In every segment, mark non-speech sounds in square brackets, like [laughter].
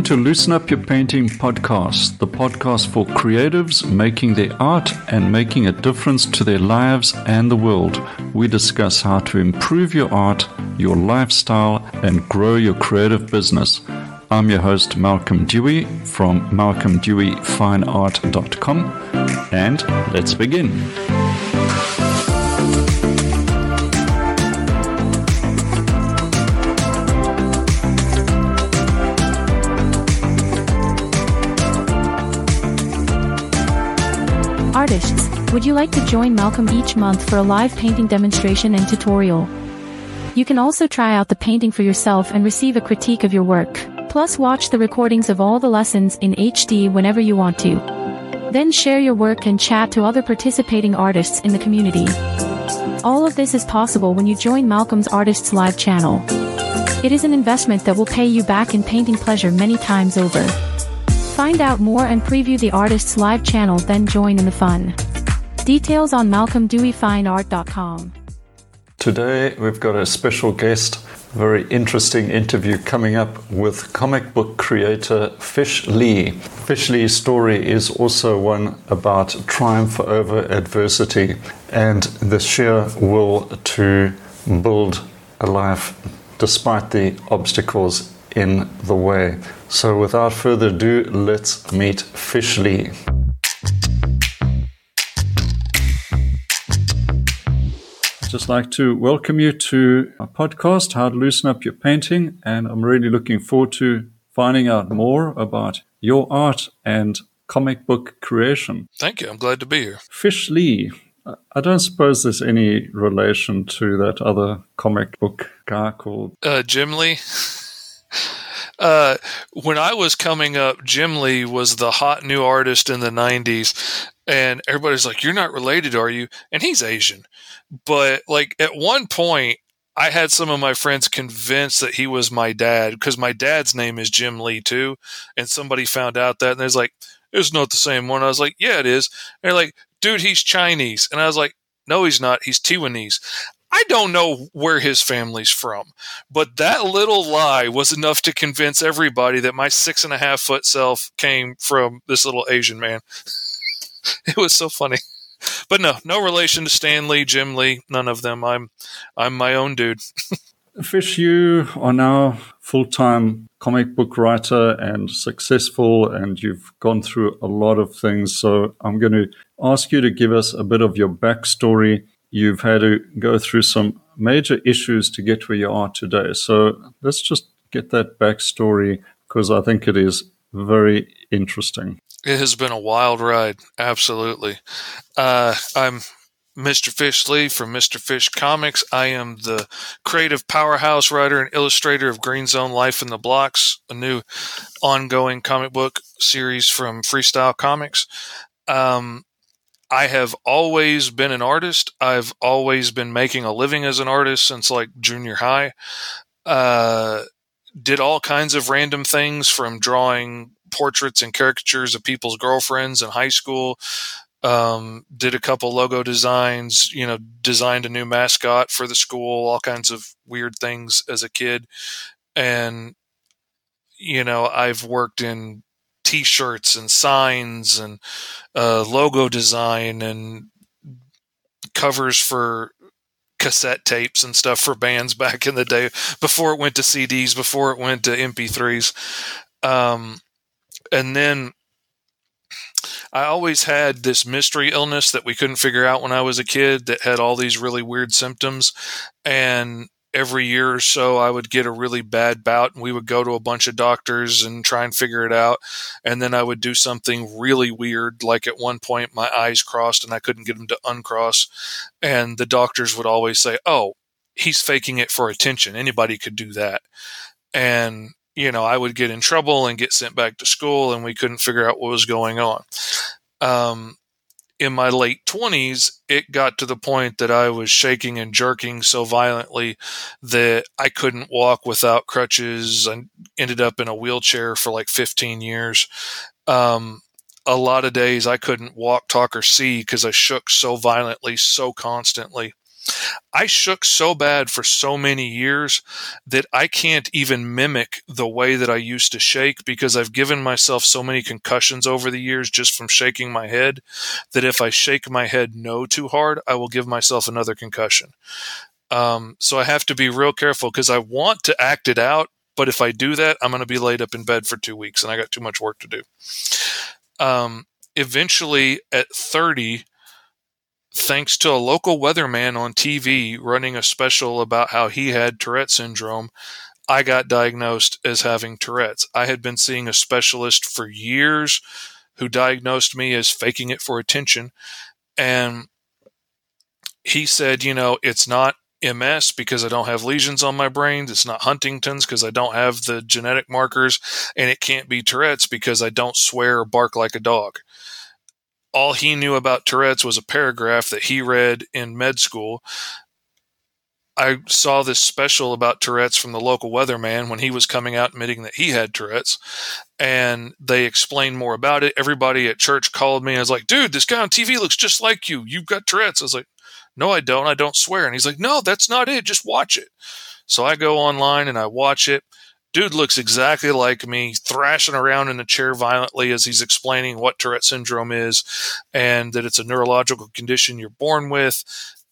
Welcome to Loosen Up Your Painting podcast, the podcast for creatives making their art and making a difference to their lives and the world. We discuss how to improve your art, your lifestyle, and grow your creative business. I'm your host, Malcolm Dewey from malcolmdeweyfineart.com, and let's begin. Would you like to join Malcolm each month for a live painting demonstration and tutorial? You can also try out the painting for yourself and receive a critique of your work. Plus watch the recordings of all the lessons in HD whenever you want to. Then share your work and chat to other participating artists in the community. All of this is possible when you join Malcolm's Artists Live channel. It is an investment that will pay you back in painting pleasure many times over. Find out more and preview the artist's live channel then join in the fun. Details on malcolmdeweyfineart.com. Today we've got a special guest, very interesting interview coming up with comic book creator Fish Lee. Fish Lee's story is also one about triumph over adversity and the sheer will to build a life despite the obstacles in the way. So, without further ado, let's meet Fish Lee. Just like to welcome you to our podcast, How to Loosen Up Your Painting. And I'm really looking forward to finding out more about your art and comic book creation. Thank you. I'm glad to be here. Fish Lee. I don't suppose there's any relation to that other comic book guy called uh, Jim Lee. [laughs] Uh, when I was coming up, Jim Lee was the hot new artist in the 90s. And everybody's like, You're not related, are you? And he's Asian. But like at one point, I had some of my friends convinced that he was my dad because my dad's name is Jim Lee too. And somebody found out that and there's like, It's not the same one. I was like, Yeah, it is. And they're like, Dude, he's Chinese. And I was like, No, he's not. He's Taiwanese. I don't know where his family's from, but that little lie was enough to convince everybody that my six and a half foot self came from this little Asian man. [laughs] it was so funny. But no, no relation to Stan Lee, Jim Lee, none of them. I'm I'm my own dude. [laughs] Fish, you are now full time comic book writer and successful, and you've gone through a lot of things. So I'm going to ask you to give us a bit of your backstory you've had to go through some major issues to get where you are today. So let's just get that backstory because I think it is very interesting. It has been a wild ride, absolutely. Uh, I'm Mr. Fish Lee from Mr. Fish Comics. I am the creative powerhouse writer and illustrator of Green Zone Life in the Blocks, a new ongoing comic book series from Freestyle Comics. Um, I have always been an artist. I've always been making a living as an artist since like junior high. Uh, did all kinds of random things from drawing portraits and caricatures of people's girlfriends in high school. Um, did a couple logo designs, you know, designed a new mascot for the school, all kinds of weird things as a kid. And, you know, I've worked in t-shirts and signs and uh, logo design and covers for cassette tapes and stuff for bands [laughs] back in the day before it went to CDs, before it went to MP3s. Um, and then I always had this mystery illness that we couldn't figure out when I was a kid that had all these really weird symptoms. And every year or so I would get a really bad bout and we would go to a bunch of doctors and try and figure it out. And then I would do something really weird. Like at one point, my eyes crossed and I couldn't get them to uncross. And the doctors would always say, Oh, he's faking it for attention. Anybody could do that. And, you know, I would get in trouble and get sent back to school and we couldn't figure out what was going on. Um, in my late 20s, it got to the point that I was shaking and jerking so violently that I couldn't walk without crutches. I ended up in a wheelchair for like 15 years. Um, a lot of days I couldn't walk, talk, or see because I shook so violently, so constantly. I shook so bad for so many years that I can't even mimic the way that I used to shake because I've given myself so many concussions over the years just from shaking my head that if I shake my head no too hard, I will give myself another concussion. Um, so I have to be real careful because I want to act it out, but if I do that, I'm going to be laid up in bed for two weeks and I got too much work to do. Um, eventually, at 30, thanks to a local weatherman on TV running a special about how he had Tourette syndrome, I got diagnosed as having Tourette's. I had been seeing a specialist for years who diagnosed me as faking it for attention. And he said, you know, it's not MS because I don't have lesions on my brain. It's not Huntington's because I don't have the genetic markers. And it can't be Tourette's because I don't swear or bark like a dog all he knew about Tourette's was a paragraph that he read in med school. I saw this special about Tourette's from the local weatherman when he was coming out admitting that he had Tourette's, and they explained more about it. Everybody at church called me. I was like, dude, this guy on TV looks just like you. You've got Tourette's. I was like, no, I don't. I don't swear. And he's like, no, that's not it. Just watch it. So I go online and I watch it. Dude looks exactly like me, thrashing around in a chair violently as he's explaining what Tourette syndrome is and that it's a neurological condition you're born with.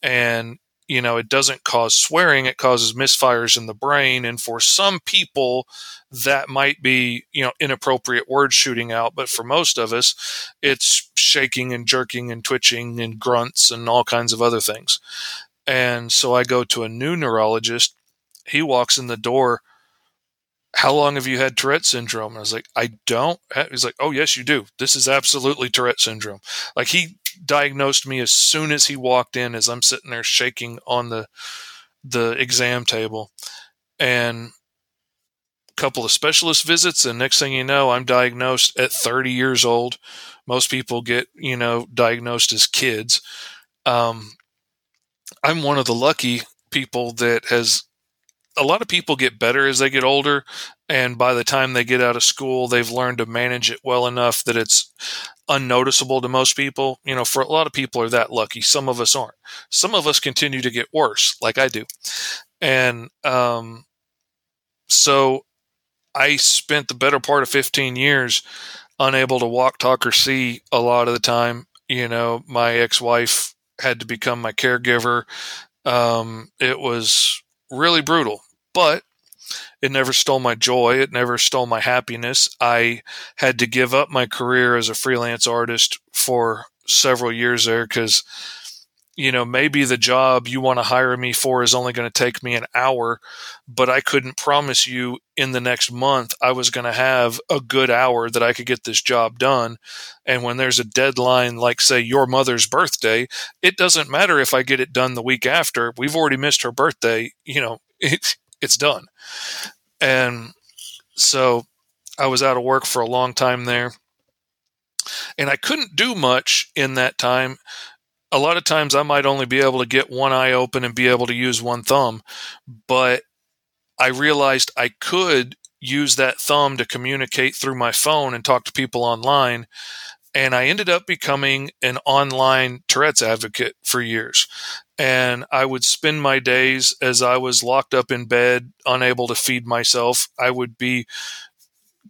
And, you know, it doesn't cause swearing, it causes misfires in the brain. And for some people, that might be, you know, inappropriate word shooting out. But for most of us, it's shaking and jerking and twitching and grunts and all kinds of other things. And so I go to a new neurologist. He walks in the door how long have you had Tourette syndrome? And I was like, I don't. He's like, oh, yes, you do. This is absolutely Tourette syndrome. Like he diagnosed me as soon as he walked in, as I'm sitting there shaking on the the exam table, and a couple of specialist visits, and next thing you know, I'm diagnosed at 30 years old. Most people get, you know, diagnosed as kids. Um, I'm one of the lucky people that has a lot of people get better as they get older and by the time they get out of school they've learned to manage it well enough that it's unnoticeable to most people. You know for a lot of people are that lucky. Some of us aren't. Some of us continue to get worse like i do. And um, so i spent the better part of 15 years unable to walk talk or see a lot of the time. You know my ex-wife had to become my caregiver. Um, it was really brutal but it never stole my joy. It never stole my happiness. I had to give up my career as a freelance artist for several years there because you know, maybe the job you want to hire me for is only going to take me an hour, but I couldn't promise you in the next month I was going to have a good hour that I could get this job done. And when there's a deadline, like, say, your mother's birthday, it doesn't matter if I get it done the week after. We've already missed her birthday. You know, [laughs] it's done. And so I was out of work for a long time there. And I couldn't do much in that time. A lot of times I might only be able to get one eye open and be able to use one thumb. But I realized I could use that thumb to communicate through my phone and talk to people online and I ended up becoming an online Tourette's advocate for years. And I would spend my days as I was locked up in bed, unable to feed myself. I would be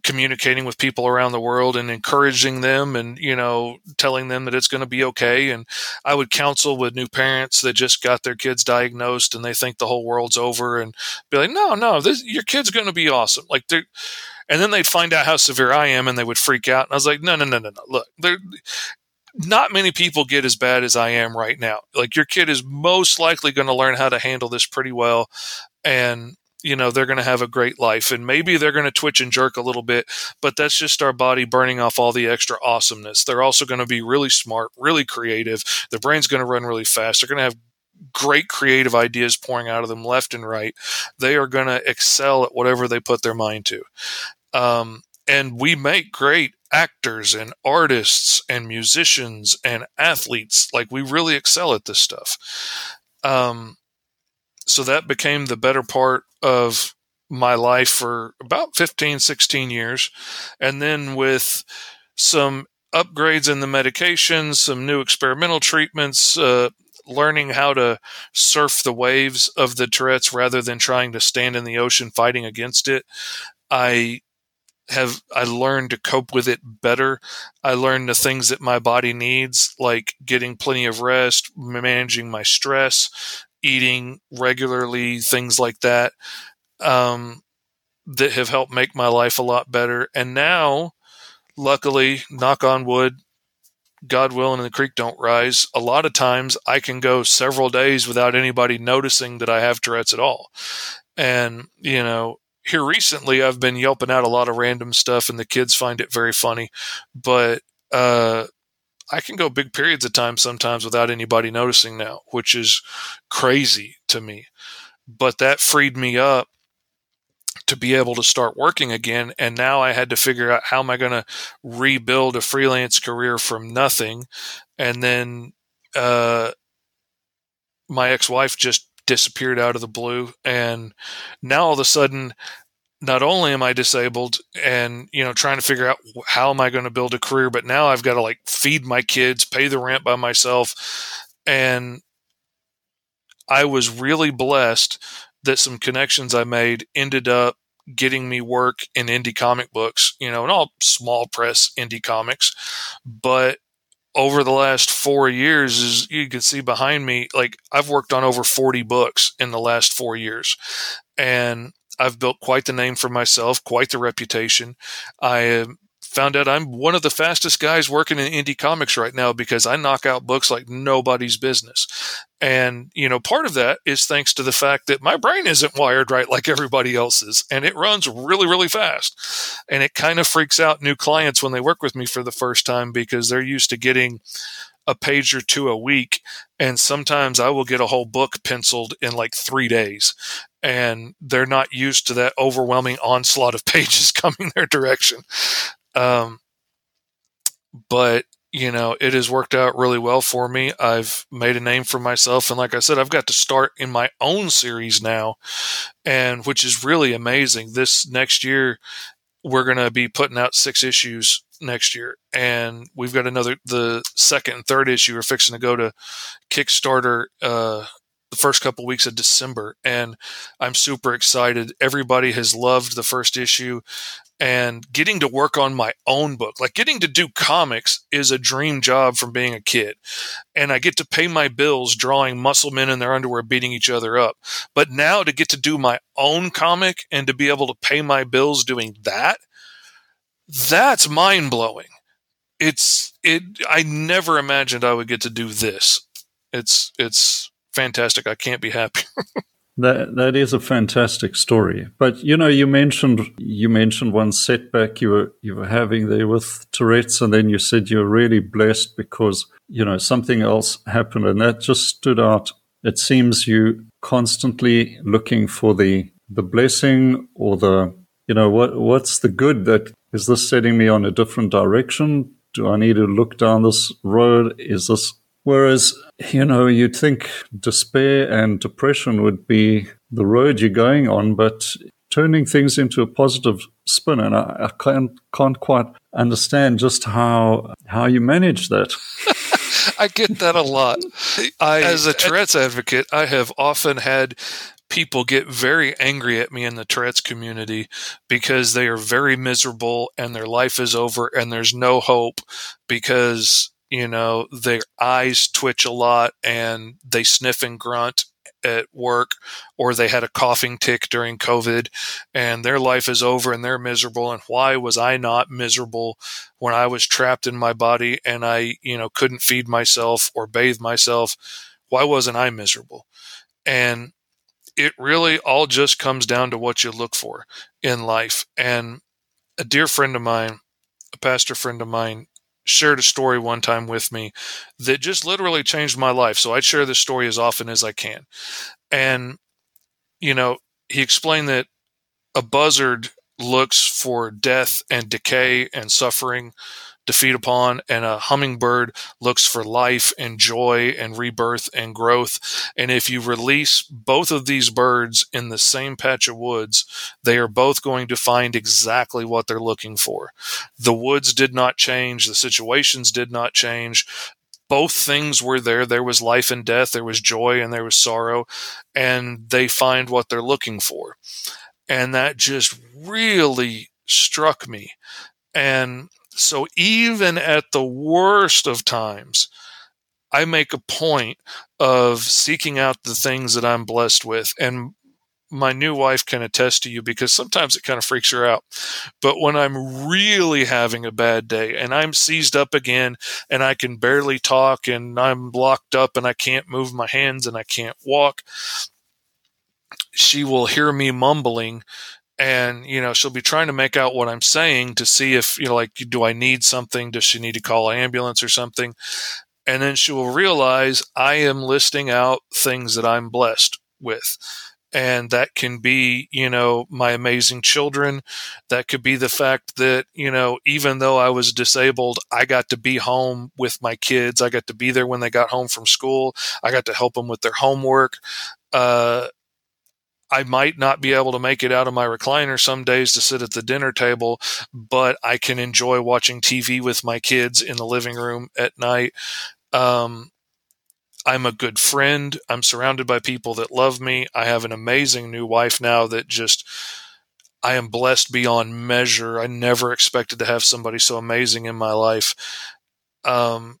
communicating with people around the world and encouraging them and you know telling them that it's going to be okay and i would counsel with new parents that just got their kids diagnosed and they think the whole world's over and be like no no this, your kid's going to be awesome like they're and then they'd find out how severe I am and they would freak out. And I was like, no, no, no, no, no. Look, not many people get as bad as I am right now. Like your kid is most likely going to learn how to handle this pretty well. And, you know, they're going to have a great life. And maybe they're going to twitch and jerk a little bit, but that's just our body burning off all the extra awesomeness. They're also going to be really smart, really creative. Their brain's going to run really fast. They're going to have great creative ideas pouring out of them left and right. They are going to excel at whatever they put their mind to. Um, and we make great actors and artists and musicians and athletes. Like we really excel at this stuff. Um, so that became the better part of my life for about 15, 16 years. And then with some upgrades in the medications, some new experimental treatments, uh, learning how to surf the waves of the Tourette's rather than trying to stand in the ocean fighting against it. I have I learned to cope with it better. I learned the things that my body needs, like getting plenty of rest, managing my stress, eating regularly, things like that, um, that have helped make my life a lot better. And now, luckily, knock on wood, God willing, and the creek don't rise. A lot of times, I can go several days without anybody noticing that I have Tourette's at all. And you know, here recently I've been yelping out a lot of random stuff and the kids find it very funny. But uh, I can go big periods of time sometimes without anybody noticing now, which is crazy to me. But that freed me up to be able to start working again. And now I had to figure out how am I going to rebuild a freelance career from nothing. And then uh, my ex wife just disappeared out of the blue. And now all of a sudden, not only am I disabled and, you know, trying to figure out how am I going to build a career, but now I've got to like feed my kids, pay the rent by myself. And I was really blessed that some connections I made ended up getting me work in indie comic books, you know, and all small press indie comics. But over the last four years, as you can see behind me, like I've worked on over 40 books in the last four years. And I've built quite the name for myself, quite the reputation. I found out I'm one of the fastest guys working in indie comics right now because I knock out books like nobody's business. And, you know, part of that is thanks to the fact that my brain isn't wired right like everybody else's and it runs really, really fast. And it kind of freaks out new clients when they work with me for the first time because they're used to getting a page or two a week. And sometimes I will get a whole book penciled in like three days. And they're not used to that overwhelming onslaught of [laughs] pages coming their direction. Um, but you know, it has worked out really well for me. I've made a name for myself. And like I said, I've got to start in my own series now, and which is really amazing. This next year, we're going to be putting out six issues next year. And we've got another, the second and third issue are fixing to go to Kickstarter, uh, the first couple weeks of December. And I'm super excited. Everybody has loved the first issue and getting to work on my own book. Like getting to do comics is a dream job from being a kid. And I get to pay my bills drawing muscle men in their underwear beating each other up. But now to get to do my own comic and to be able to pay my bills doing that, that's mind blowing. It's it I never imagined I would get to do this. It's it's fantastic. I can't be happier. [laughs] That that is a fantastic story. But you know, you mentioned you mentioned one setback you were you were having there with Tourette's, and then you said you're really blessed because you know something else happened, and that just stood out. It seems you constantly looking for the the blessing or the you know what what's the good that is this setting me on a different direction? Do I need to look down this road? Is this Whereas, you know, you'd think despair and depression would be the road you're going on, but turning things into a positive spin, and I, I can't, can't quite understand just how how you manage that. [laughs] I get that a lot. I, as a Tourette's advocate, I have often had people get very angry at me in the Tourette's community because they are very miserable and their life is over and there's no hope because you know, their eyes twitch a lot and they sniff and grunt at work or they had a coughing tic during COVID and their life is over and they're miserable. And why was I not miserable when I was trapped in my body and I, you know, couldn't feed myself or bathe myself? Why wasn't I miserable? And it really all just comes down to what you look for in life. And a dear friend of mine, a pastor friend of mine, shared a story one time with me that just literally changed my life. So I'd share this story as often as I can. And, you know, he explained that a buzzard looks for death and decay and suffering to feed upon, and a hummingbird looks for life and joy and rebirth and growth. And if you release both of these birds in the same patch of woods, they are both going to find exactly what they're looking for. The woods did not change, the situations did not change. both things were there. There was life and death, there was joy and there was sorrow, and they find what they're looking for. And that just really struck me. And so, even at the worst of times, I make a point of seeking out the things that I'm blessed with. And my new wife can attest to you because sometimes it kind of freaks her out. But when I'm really having a bad day and I'm seized up again and I can barely talk and I'm locked up and I can't move my hands and I can't walk, she will hear me mumbling and you know she'll be trying to make out what i'm saying to see if you know like do i need something? Does she need to call an ambulance or something? And then she will realize i am listing out things that i'm blessed with. And that can be you know my amazing children. That could be the fact that you know even though i was disabled i got to be home with my kids. I got to be there when they got home from school. I got to help them with their homework. Uh, I might not be able to make it out of my recliner some days to sit at the dinner table, but I can enjoy watching TV with my kids in the living room at night. Um, I'm a good friend. I'm surrounded by people that love me. I have an amazing new wife now that just I am blessed beyond measure. I never expected to have somebody so amazing in my life. Um,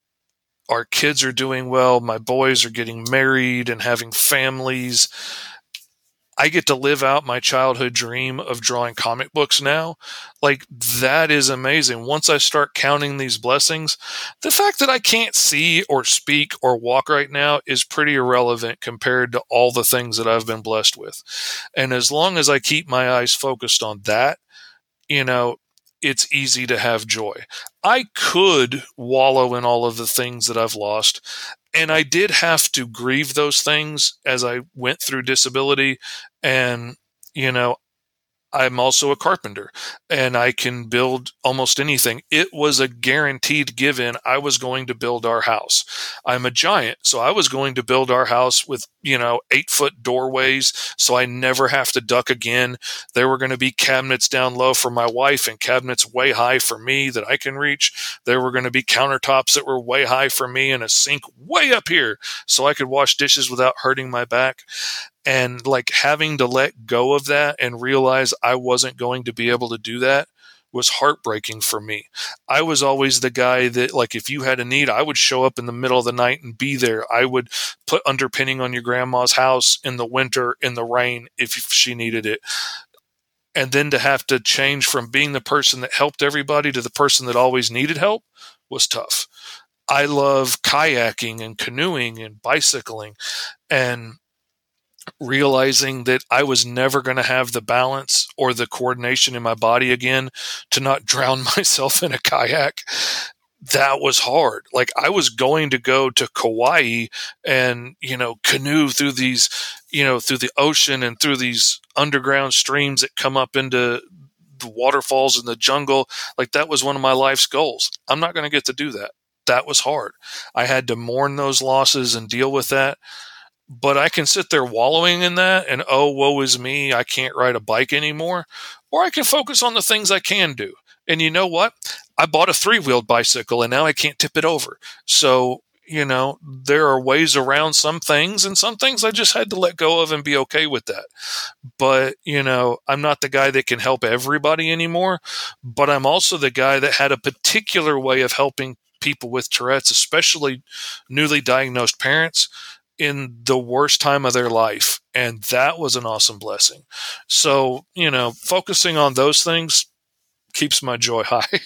our kids are doing well. My boys are getting married and having families. I get to live out my childhood dream of drawing comic books now. Like, that is amazing. Once I start counting these blessings, the fact that I can't see or speak or walk right now is pretty irrelevant compared to all the things that I've been blessed with. And as long as I keep my eyes focused on that, you know, it's easy to have joy. I could wallow in all of the things that I've lost and I did have to grieve those things as I went through disability. And, you know, I'm also a carpenter and I can build almost anything. It was a guaranteed given. I was going to build our house. I'm a giant, so I was going to build our house with, you know, eight foot doorways so I never have to duck again. There were going to be cabinets down low for my wife and cabinets way high for me that I can reach. There were going to be countertops that were way high for me and a sink way up here so I could wash dishes without hurting my back and like having to let go of that and realize I wasn't going to be able to do that was heartbreaking for me. I was always the guy that, like, if you had a need, I would show up in the middle of the night and be there. I would put underpinning on your grandma's house in the winter, in the rain, if she needed it. And then to have to change from being the person that helped everybody to the person that always needed help was tough. I love kayaking and canoeing and bicycling. And realizing that I was never going to have the balance or the coordination in my body again to not drown [laughs] myself in a kayak. That was hard. Like I was going to go to Kauai and, you know, canoe through these, you know, through the ocean and through these underground streams that come up into the waterfalls in the jungle. Like that was one of my life's goals. I'm not going to get to do that. That was hard. I had to mourn those losses and deal with that but I can sit there wallowing in that and, oh, woe is me, I can't ride a bike anymore. Or I can focus on the things I can do. And you know what? I bought a three wheeled bicycle and now I can't tip it over. So, you know, there are ways around some things, and some things I just had to let go of and be okay with that. But, you know, I'm not the guy that can help everybody anymore, but I'm also the guy that had a particular way of helping people with Tourette's, especially newly diagnosed parents in the worst time of their life. And that was an awesome blessing. So, you know, focusing on those things keeps my joy [laughs] high.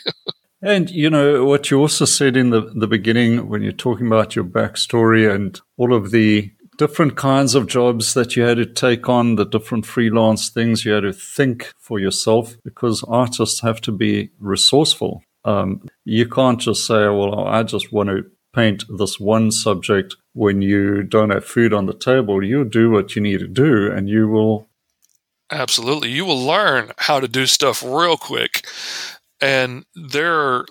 and, you know, what you also said in the, the beginning when you're talking about your backstory and all of the different kinds of jobs that you had to take on, the different freelance things you had to think for yourself, because artists have to be resourceful. Um, you can't just say, well, I just want to paint this one subject when you don't have food on the table. You do what you need to do and you will. Absolutely. You will learn how to do stuff real quick. And there are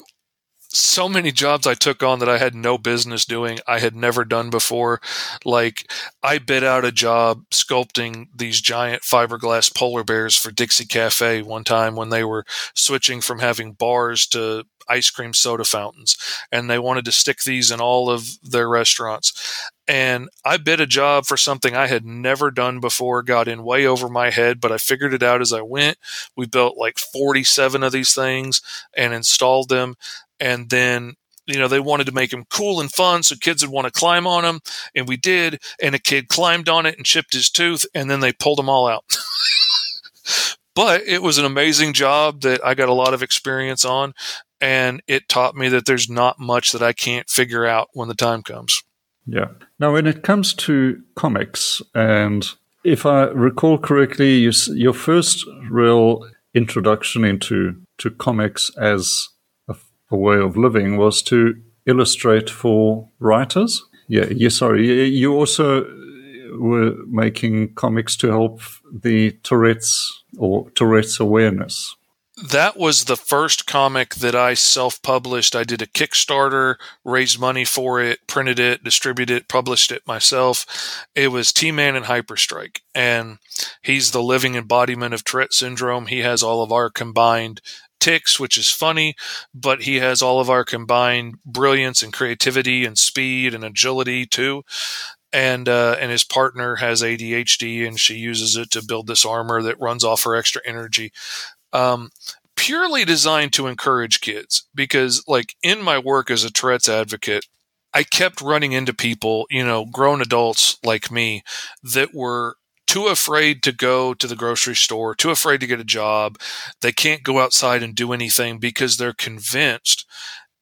so many jobs I took on that I had no business doing, I had never done before. Like, I bid out a job sculpting these giant fiberglass polar bears for Dixie Cafe one time when they were switching from having bars to ice cream soda fountains, and they wanted to stick these in all of their restaurants. And I bid a job for something I had never done before, got in way over my head, but I figured it out as I went. We built like 47 of these things and installed them. And then you know, they wanted to make them cool and fun so kids would want to climb on them. And we did. And a kid climbed on it and chipped his tooth, and then they pulled them all out. [laughs] but it was an amazing job that I got a lot of experience on. And it taught me that there's not much that I can't figure out when the time comes. Yeah. Now, when it comes to comics, and if I recall correctly, you, your first real introduction into to comics as a way of living was to illustrate for writers. Yeah, yeah. Sorry, you also were making comics to help the Tourette's or Tourette's awareness. That was the first comic that I self published. I did a Kickstarter, raised money for it, printed it, distributed it, published it myself. It was T Man and Hyperstrike. And he's the living embodiment of Tourette syndrome. He has all of our combined tics, which is funny, but he has all of our combined brilliance and creativity and speed and agility too. And uh, and his partner has ADHD, and she uses it to build this armor that runs off her extra energy. Um, purely designed to encourage kids because, like, in my work as a Tourette's advocate, I kept running into people, you know, grown adults like me that were too afraid to go to the grocery store, too afraid to get a job. They can't go outside and do anything because they're convinced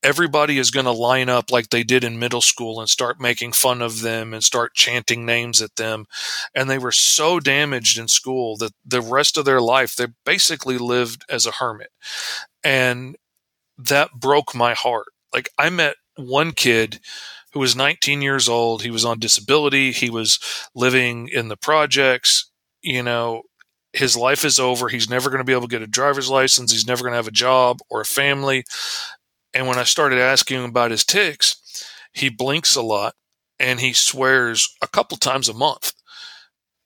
everybody is going to line up like they did in middle school and start making fun of them and start chanting names at them. And they were so damaged in school that the rest of their life, they basically lived as a hermit. And that broke my heart. Like I met one kid who was 19 years old. He was on disability. He was living in the projects. You know, his life is over. He's never going to be able to get a driver's license. He's never going to have a job or a family. And when I started asking him about his tics, he blinks a lot and he swears a couple times a month.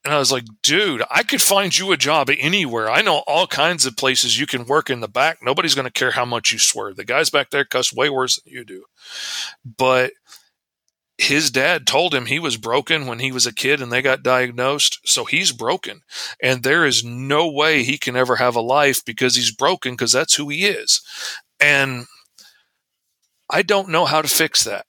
And I was like, dude, I could find you a job anywhere. I know all kinds of places you can work in the back. Nobody's going to care how much you swear. The guys back there cuss way worse than you do. But his dad told him he was broken when he was a kid and they got diagnosed. So he's broken. And there is no way he can ever have a life because he's broken because that's who he is. And I don't know how to fix that.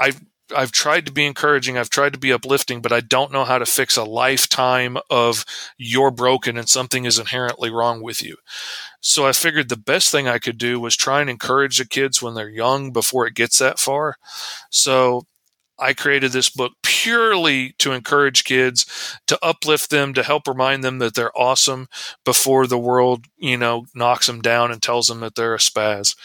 I've, I've tried to be encouraging. I've tried to be uplifting, but I don't know how to fix a lifetime of you're broken and something is inherently wrong with you. So I figured the best thing I could do was try and encourage the kids when they're young before it gets that far. So I created this book purely to encourage kids, to uplift them, to help remind them that they're awesome before the world, you know, knocks them down and tells them that they're a spaz.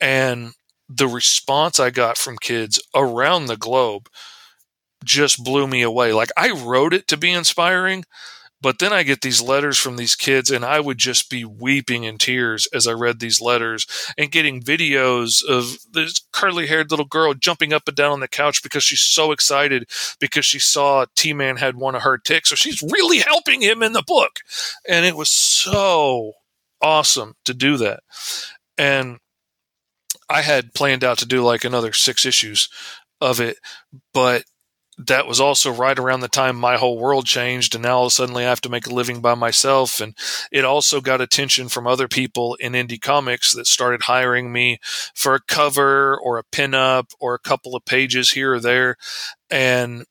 And the response I got from kids around the globe just blew me away. Like I wrote it to be inspiring, but then I get these letters from these kids, and I would just be weeping in tears as I read these letters and getting videos of this curly haired little girl jumping up and down on the couch because she's so excited because she saw T Man had one of her tics. So she's really helping him in the book. And it was so awesome to do that. And I had planned out to do like another six issues of it, but that was also right around the time my whole world changed and now all of a sudden I have to make a living by myself and it also got attention from other people in indie comics that started hiring me for a cover or a pinup or a couple of pages here or there and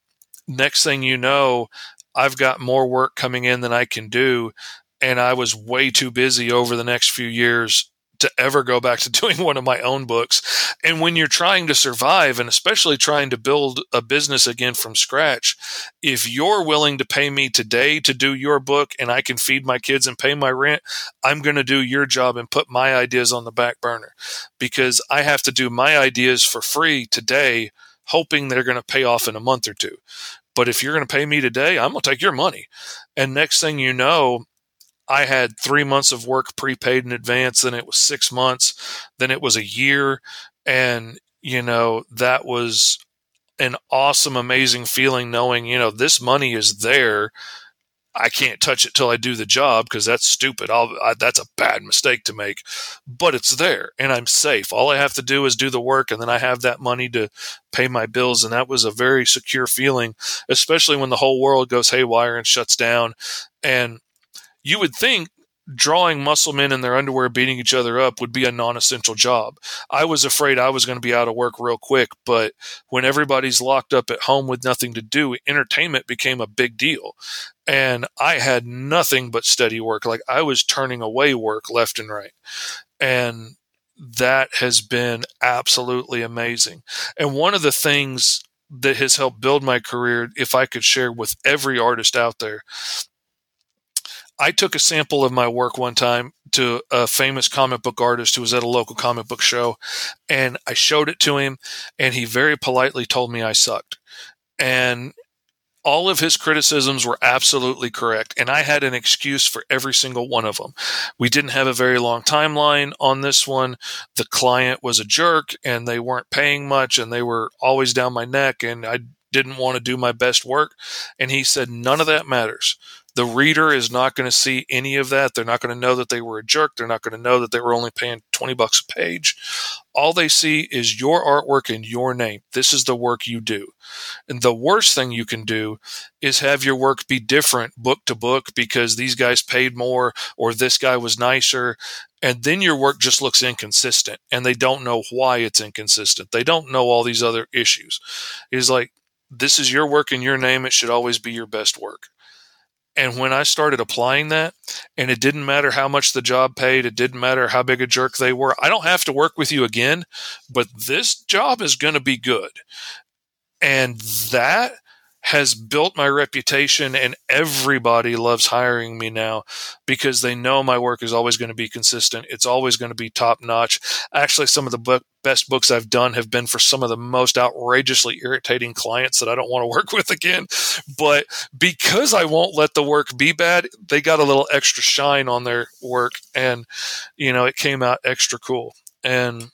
next thing you know I've got more work coming in than I can do and I was way too busy over the next few years to ever go back to [laughs] doing one of my own books. And when you're trying to survive and especially trying to build a business again from scratch, if you're willing to pay me today to do your book and I can feed my kids and pay my rent, I'm going to do your job and put my ideas on the back burner because I have to do my ideas for free today, hoping they're going to pay off in a month or two. But if you're going to pay me today, I'm going to take your money. And next thing you know, I had three months of work prepaid in advance, then it was six months, then it was a year. And, you know, that was an awesome, amazing feeling knowing, you know, this money is there I can't touch it till I do the job because that's stupid. I, that's a bad mistake to make, but it's there and I'm safe. All I have to do is do the work and then I have that money to pay my bills. And that was a very secure feeling, especially when the whole world goes haywire and shuts down. And you would think drawing muscle men in their underwear beating each other up would be a non-essential job. I was afraid I was going to be out of work real quick, but when everybody's locked up at home with nothing to do, entertainment became a big deal. And I had nothing but steady work. Like I was turning away work left and right. And that has been absolutely amazing. And one of the things that has helped build my career, if I could share with every artist out there, I took a sample of my work one time to a famous comic book artist who was at a local comic book show, and I showed it to him, and he very politely told me I sucked. And all of his criticisms were absolutely correct, and I had an excuse for every single one of them. We didn't have a very long timeline on this one. The client was a jerk, and they weren't paying much, and they were always down my neck, and I didn't want to do my best work. And he said, None of that matters. The reader is not going to see any of that. They're not going to know that they were a jerk. They're not going to know that they were only paying 20 bucks a page. All they see is your artwork and your name. This is the work you do. And the worst thing you can do is have your work be different book to book because these guys paid more or this guy was nicer. And then your work just looks inconsistent and they don't know why it's inconsistent. They don't know all these other issues. It's like, this is your work and your name. It should always be your best work. And when I started applying that, and it didn't matter how much the job paid, it didn't matter how big a jerk they were, I don't have to work with you again, but this job is going to be good. And that has built my reputation and everybody loves hiring me now because they know my work is always going to be consistent. It's always going to be top notch. Actually, some of the book, best books I've done have been for some of the most outrageously irritating clients that I don't want to [laughs] work with again. But because I won't let the work be bad, they got a little extra shine on their work and, you know, it came out extra cool. And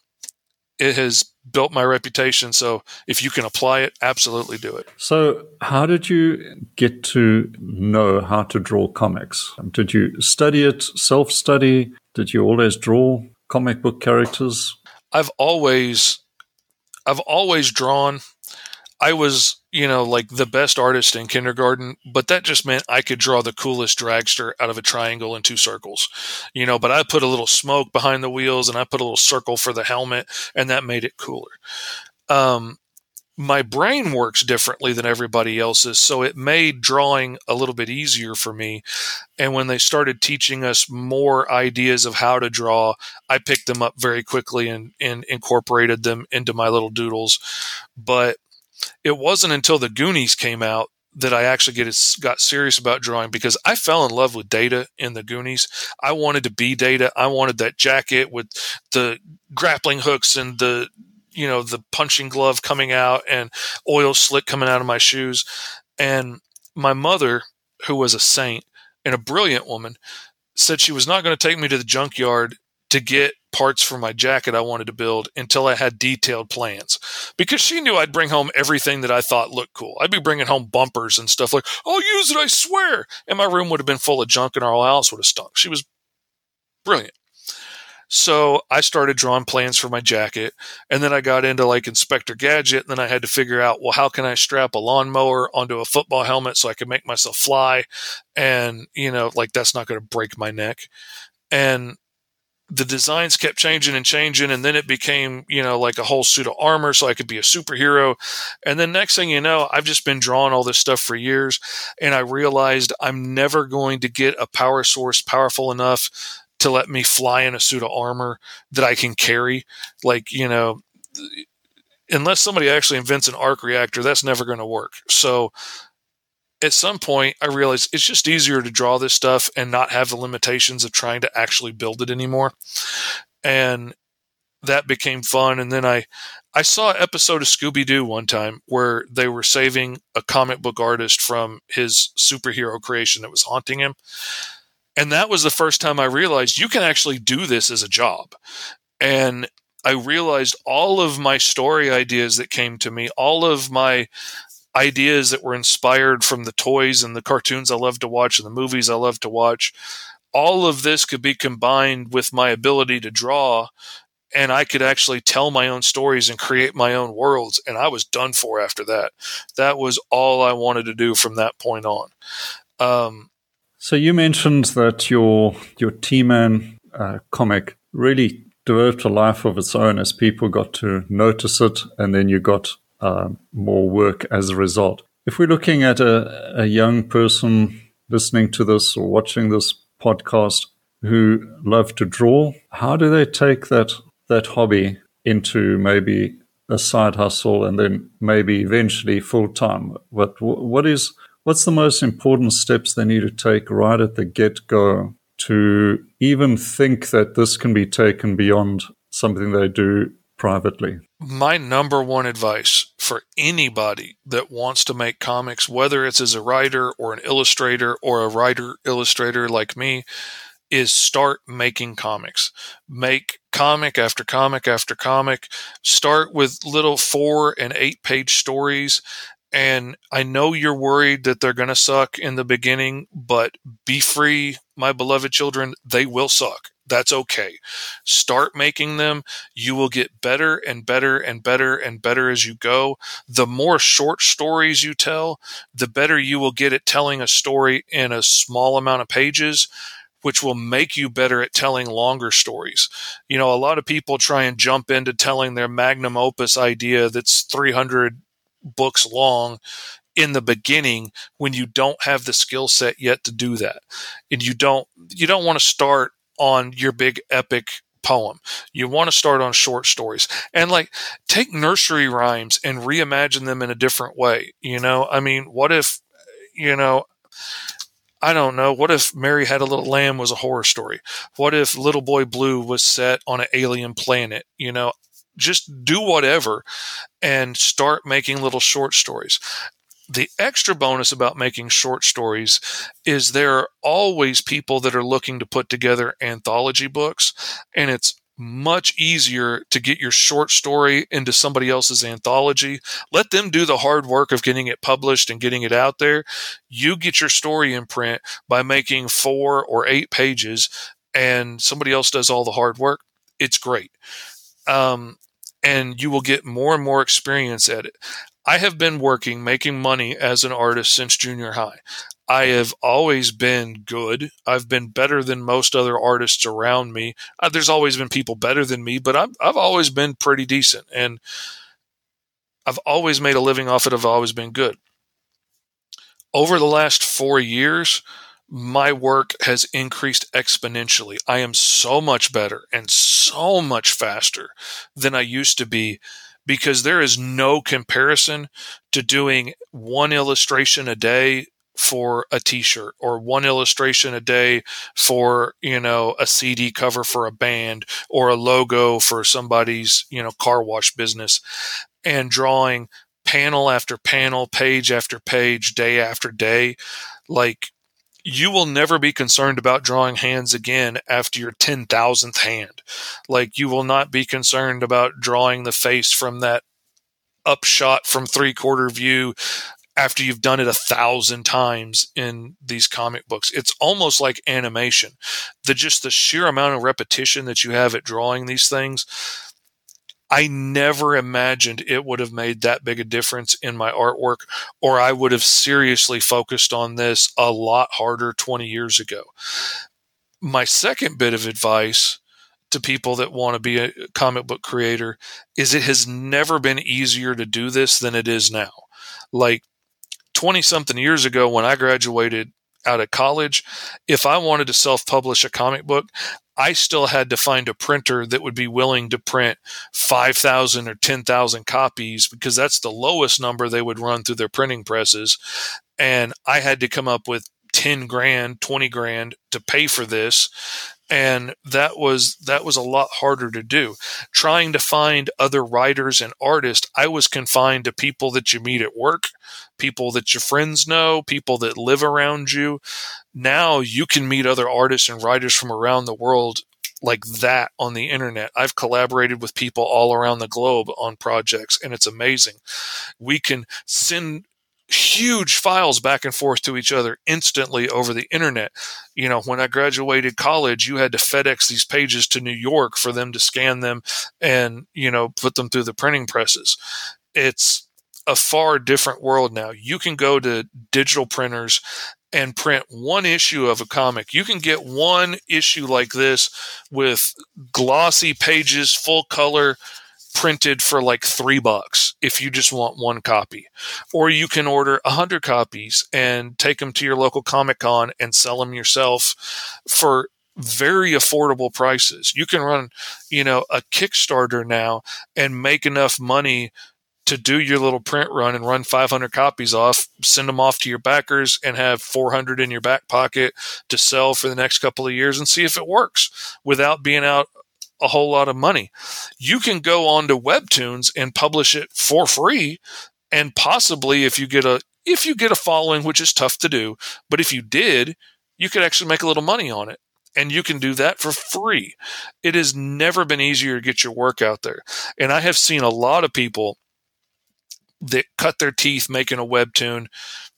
it has built my reputation. So if you can apply it, absolutely do it. So, how did you get to know how to draw comics? Did you study it, self study? Did you always draw comic book characters? I've always, I've always drawn. I was you know, like the best artist in kindergarten, but that just meant I could draw the coolest dragster out of a triangle and two circles, you know, but I put a little smoke behind the wheels and I put a little circle for the helmet and that made it cooler. Um, my brain works differently than everybody else's, so it made drawing a little bit easier for me. And when they started teaching us more ideas of how to draw, I picked them up very quickly and, and incorporated them into my little doodles. But it wasn't until the Goonies came out that I actually get got serious about drawing because I fell in love with Data in the Goonies. I wanted to be Data. I wanted that jacket with the grappling hooks and the you know the punching glove coming out and oil slick coming out of my shoes. And my mother, who was a saint and a brilliant woman, said she was not going to take me to the junkyard to get parts for my jacket I wanted to build until I had detailed plans because she knew I'd bring home everything that I thought looked cool. I'd be bringing home bumpers and stuff like, I'll use it, I swear. And my room would have been full of junk and our whole house would have stunk. She was brilliant. So I started drawing plans for my jacket and then I got into like Inspector Gadget and then I had to figure out, well, how can I strap a lawnmower onto a football helmet so I can make myself fly? And, you know, like that's not going to break my neck. And the designs kept changing and changing and then it became you know like a whole suit of armor so i could be a superhero. And then next thing you know i've just been drawing all this stuff for years and i realized i'm never going to get a power source powerful enough to let me fly in a suit of armor that i can carry. Like you know unless somebody actually invents an arc reactor that's never going to work. So at some point I realized it's just easier to draw this stuff and not have the limitations of trying to actually build it anymore. And that became fun. And then I, I saw an episode of Scooby Doo one time where they were saving a comic book artist from his superhero creation that was haunting him. And that was the first time I realized you can actually do this as a job. And I realized all of my story ideas that came to me, all of my ideas that were inspired from the toys and the cartoons I love to watch and the movies I love to watch. All of this could be combined with my ability to draw and I could actually tell my own stories and create my own worlds. And I was done for after that. That was all I wanted to do from that point on. Um, so you mentioned that your your T-Man uh, comic really developed a life of its own as people got to notice it, and then you got uh, more work as a result. If we're looking at a, a young person listening to this or watching this podcast who love to draw, how do they take that that hobby into maybe a side hustle and then maybe eventually full time. But what is what's the most important steps they need to take right at the get go to even think that this can be taken beyond something they do privately? My number one advice for anybody that wants to make comics, whether it's as a writer or an illustrator or a writer illustrator like me, is start making comics. Make comic after comic after comic. Start with little four and eight page stories. And I know you're worried that they're going to suck in the beginning, but be free, my beloved children. They will suck. That's okay. Start making them. You will get better and better and better and better as you go. The more short stories you tell, the better you will get at telling a story in a small amount of pages which will make you better at telling longer stories. You know, a lot of people try and jump into telling their magnum opus idea that's 300 books long in the beginning when you don't have the skill set yet to do that. And you don't you don't want to start on your big epic poem. You want to start on short stories and like take nursery rhymes and reimagine them in a different way. You know, I mean, what if, you know, I don't know. What if Mary Had a Little Lamb was a horror story? What if Little Boy Blue was set on an alien planet? You know, just do whatever and start making little short stories. The extra bonus about making short stories is there are always people that are looking to put together anthology books, and it's much easier to get your short story into somebody else's anthology. Let them do the hard work of getting it published and getting it out there. You get your story in print by making four or eight pages, and somebody else does all the hard work. It's great. Um, and you will get more and more experience at it. I have been working, making money as an artist since junior high. I have always been good. I've been better than most other artists around me. Uh, there's always been people better than me, but I've, I've always been pretty decent. And I've always made a living off it. I've always been good. Over the last four years, my work has increased exponentially. I am so much better and so much faster than I used to be because there is no comparison to doing one illustration a day for a t-shirt or one illustration a day for you know a cd cover for a band or a logo for somebody's you know car wash business. And drawing panel after panel page after page day after day like you will never be concerned about drawing hands again after your 10,000th hand. Like you will not be concerned about drawing the face from that upshot from three quarter view after you've done it a thousand times in these comic books. It's almost like animation. The just the sheer amount of repetition that you have at drawing these things. I never imagined it would have made that big a difference in my artwork, or I would have seriously focused on this a lot harder 20 years ago. My second bit of advice to people that want to be a comic book creator is it has never been easier to do this than it is now. Like 20 something years ago when I graduated out of college, if I wanted to self publish a comic book, I still had to find a printer that would be willing to print 5,000 or 10,000 copies because that's the lowest number they would run through their printing presses. And I had to come up with 10 grand, 20 grand to pay for this and that was that was a lot harder to do. Trying to find other writers and artists i was confined to people that you meet at work people that your friends know people that live around you. Now you can meet other artists and writers from around the world like that on the internet. I've collaborated with people all around the globe on projects and it's amazing. We can send huge files back and forth to each other instantly over the internet. You know, when I graduated college, you had to FedEx these pages to New York for them to scan them and, you know, put them through the printing presses. It's a far different world now. You can go to digital printers and print one issue of a comic. You can get one issue like this with glossy pages, full color, printed for like three bucks if you just want one copy. Or you can order a hundred copies and take them to your local Comic Con and sell them yourself for very affordable prices. You can run, you know, a Kickstarter now and make enough money to do your little print run and run 500 copies off, send them off to your backers and have 400 in your back pocket to sell for the next couple of years and see if it works without being out a whole lot of money. You can go on to Webtoons and publish it for free and possibly if you get a if you get a following which is tough to do, but if you did, you could actually make a little money on it and you can do that for free. It has never been easier to get your work out there. And I have seen a lot of people that cut their teeth making a webtoon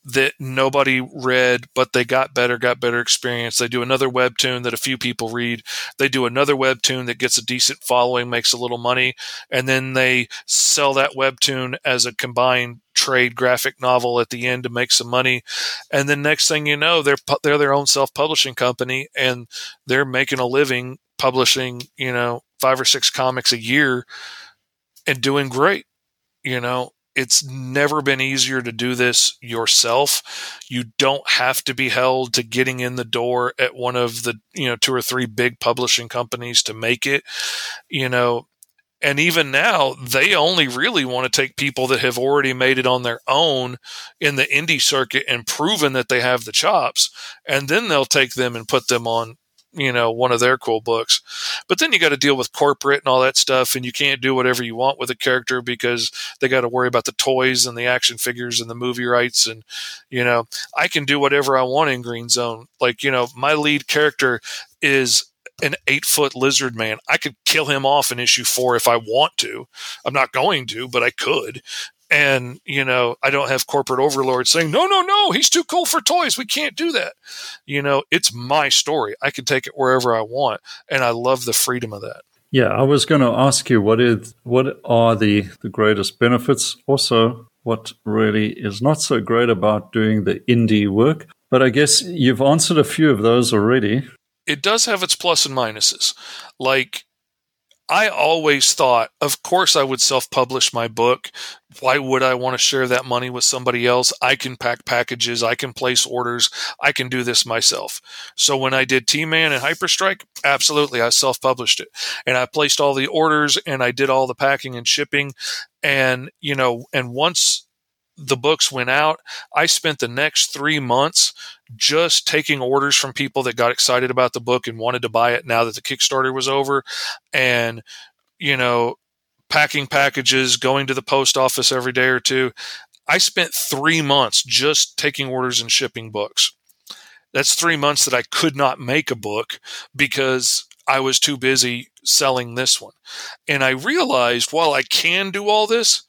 that nobody read, but they got better, got better experience. They do another webtoon that a few people read. They do another webtoon that gets a decent following, makes a little money, and then they sell that webtoon as a combined trade graphic novel at the end to make some money. And then next thing you know, they're they're their own self-publishing company and they're making a living publishing, you know, five or six comics a year and doing great. You know, it's never been easier to do this yourself. You don't have to be held to getting in the door at one of the, you know, two or three big publishing companies to make it. You know, and even now, they only really want to take people that have already made it on their own in the indie circuit and proven that they have the chops. And then they'll take them and put them on you know one of their cool books but then you got to deal with corporate and all that stuff and you can't do whatever you want with a character because they got to worry about the toys and the action figures and the movie rights and you know i can do whatever i want in green zone like you know my lead character is an eight foot lizard man. I could kill him off in issue four if I want to. I'm not going to, but I could and you know i don't have corporate overlords saying no no no he's too cool for toys. We can't do that. You know it's my story. I can take it wherever i want and i love the freedom of that. Yeah i was going to ask you what is what are the the greatest benefits? Also what really is not so great about doing the indie work? But i guess you've answered a few of those already. It does have its plus and minuses. Like I always thought, of course, I would self publish my book. Why would I want to share that money with somebody else? I can pack packages, I can place orders, I can do this myself. So when I did T Man and Hyperstrike, absolutely, I self published it. And I placed all the orders and I did all the packing and shipping. And, you know, and once the books went out, I spent the next three months just taking orders from people that got excited about the book and wanted to buy it now that the Kickstarter was over. And, you know, packing packages, going to the post office every day or two. I spent three months just taking orders and shipping books. That's three months that I could not make a book because I was too busy selling this one. And I realized while I can do all this,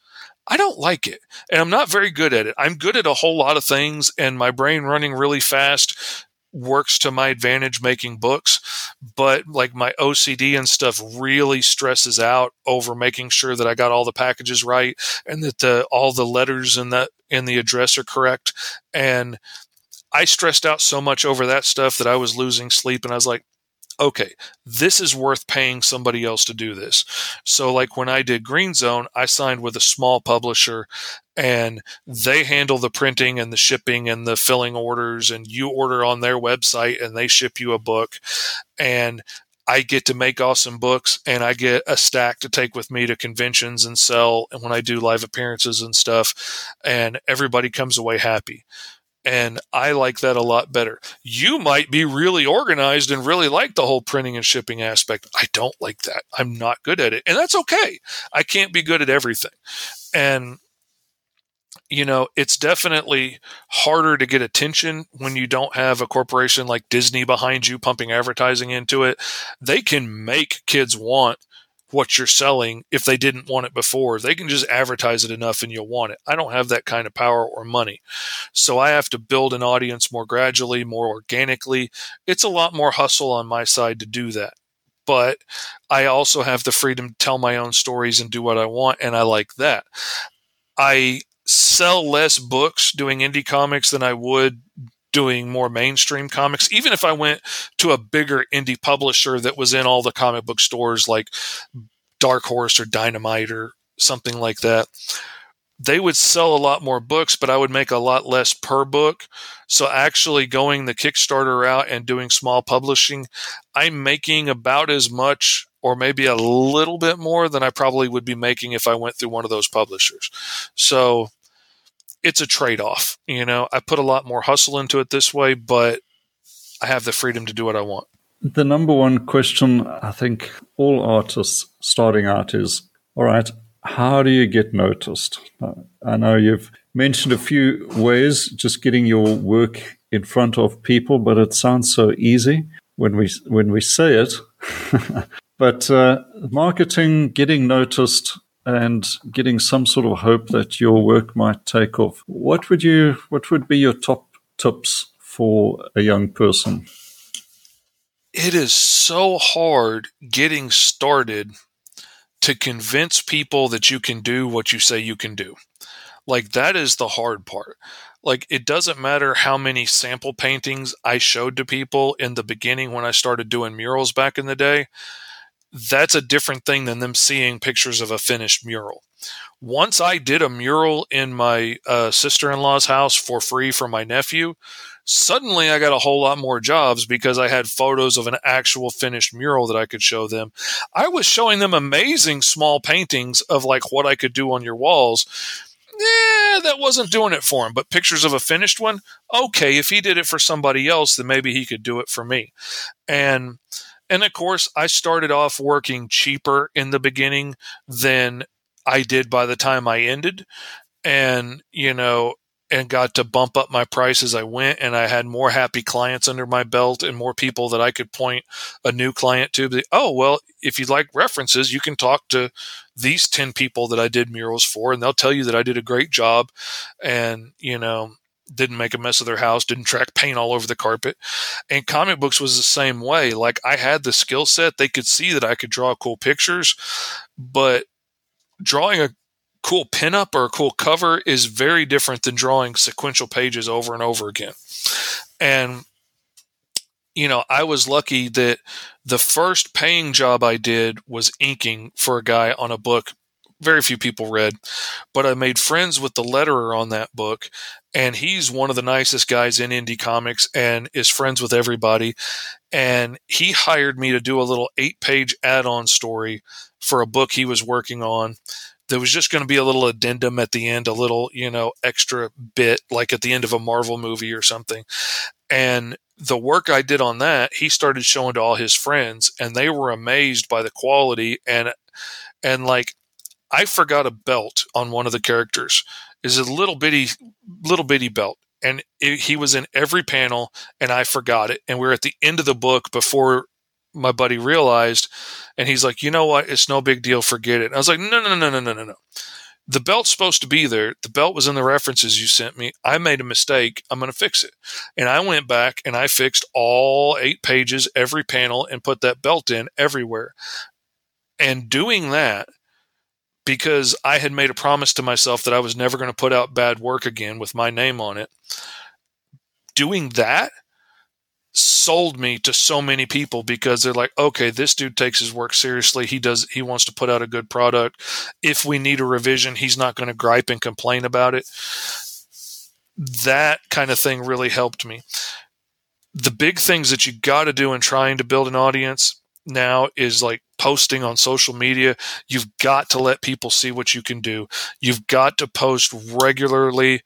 I don't like it. And I'm not very good at it. I'm good at a whole lot of things, and my brain running really fast works to my advantage making books. But like my OCD and stuff really stresses out over making sure that I got all the packages right and that the, all the letters in that in the address are correct. And I stressed out so much over that stuff that I was losing sleep. And I was like, okay, this is worth paying somebody else to do this. So, like when I did Green Zone, I signed with a small publisher and they handle the printing and the shipping and the filling orders, and you order on their website and they ship you a book. And I get to make awesome books and I get a stack to take with me to conventions and sell and when I do live appearances and stuff and everybody comes away happy. And I like that a lot better. You might be really organized and really like the whole printing and shipping aspect. I don't like that. I'm not good at it. And that's okay. I can't be good at everything. And, you know, it's definitely harder to get attention when you don't have a corporation like Disney behind you pumping advertising into it. They can make kids want what you're selling if they didn't want it before. They can just advertise it enough and you'll want it. I don't have that kind of power or money. So I have to build an audience more gradually, more organically. It's a lot more hustle on my side to do that. But I also have the freedom to tell my own stories and do what I want, and I like that. I sell less books doing indie comics than I would doing more mainstream comics. Even if I went to a bigger indie publisher that was in all the comic book stores like Dark Horse or Dynamite or something like that, they would sell a lot more books, but I would make a lot less per book. So actually going the Kickstarter route and doing small publishing, I'm making about as much or maybe a little bit more than I probably would be making if I went through one of those publishers. So it's a trade off. You know, I put a lot more hustle into it this way, but I have the freedom to do what I want. The number one question I think all artists starting out is all right, how do you get noticed? I know you've mentioned a few ways just getting your work in front of people, but it sounds so easy when we when we say it. [laughs] but uh, marketing, getting noticed, and getting some sort of hope that your work might take off. What would you what would be your top tips for a young person? It is so hard getting started to convince people that you can do what you say you can do. Like that is the hard part. Like it doesn't matter how many sample paintings I showed to people in the beginning when I started doing murals back in the day that's a different thing than them seeing pictures of a finished mural. Once I did a mural in my uh, sister in law's house for free for my nephew, suddenly I got a whole lot more jobs because I had photos of an actual finished mural that I could show them. I was showing them amazing small paintings of like what I could do on your walls. Yeah, that wasn't doing it for him, but pictures of a finished one, okay, if he did it for somebody else, then maybe he could do it for me. And and of course, I started off working cheaper in the beginning than I did by the time I ended. And, you know, and got to bump up my price as I went. And I had more happy clients under my belt and more people that I could point a new client to. oh, well, if you'd like references, you can talk to these 10 people that I did murals for, and they'll tell you that I did a great job. And, you know, didn't make a mess of their house, didn't track paint all over the carpet. And comic books was the same way. Like I had the skill set, they could see that I could draw cool pictures, but drawing a cool pinup or a cool cover is very different than drawing sequential pages over and over again. And you know, I was lucky that the first paying job I did was inking for a guy on a book very few people read, but I made friends with the letterer on that book, and he's one of the nicest guys in indie comics and is friends with everybody. And he hired me to do a little eight page add on story for a book he was working on. There was just going to be a little addendum at the end, a little, you know, extra bit like at the end of a Marvel movie or something. And the work I did on that, he started showing to all his friends and they were amazed by the quality and and like I forgot a belt on one of the characters. Is a little bitty, little bitty belt, and it, he was in every panel, and I forgot it. And we are at the end of the book before my buddy realized, and he's like, "You know what? It's no big deal. Forget it." And I was like, "No, no, no, no, no, no, no. The belt's supposed to be there. The belt was in the references you sent me. I made a mistake. I'm going to fix it." And I went back and I fixed all eight pages, every panel, and put that belt in everywhere. And doing that because I had made a promise to myself that I was never going to put out bad work again with my name on it. Doing that sold me to so many people because they're like, okay, this dude takes his work seriously. He does, he wants to put out a good product. If we need a revision, he's not going to gripe and complain about it. That kind of thing really helped me. The big things that you got to do in trying to build an audience now is like posting on social media. You've got to let people see what you can do. You've got to post regularly,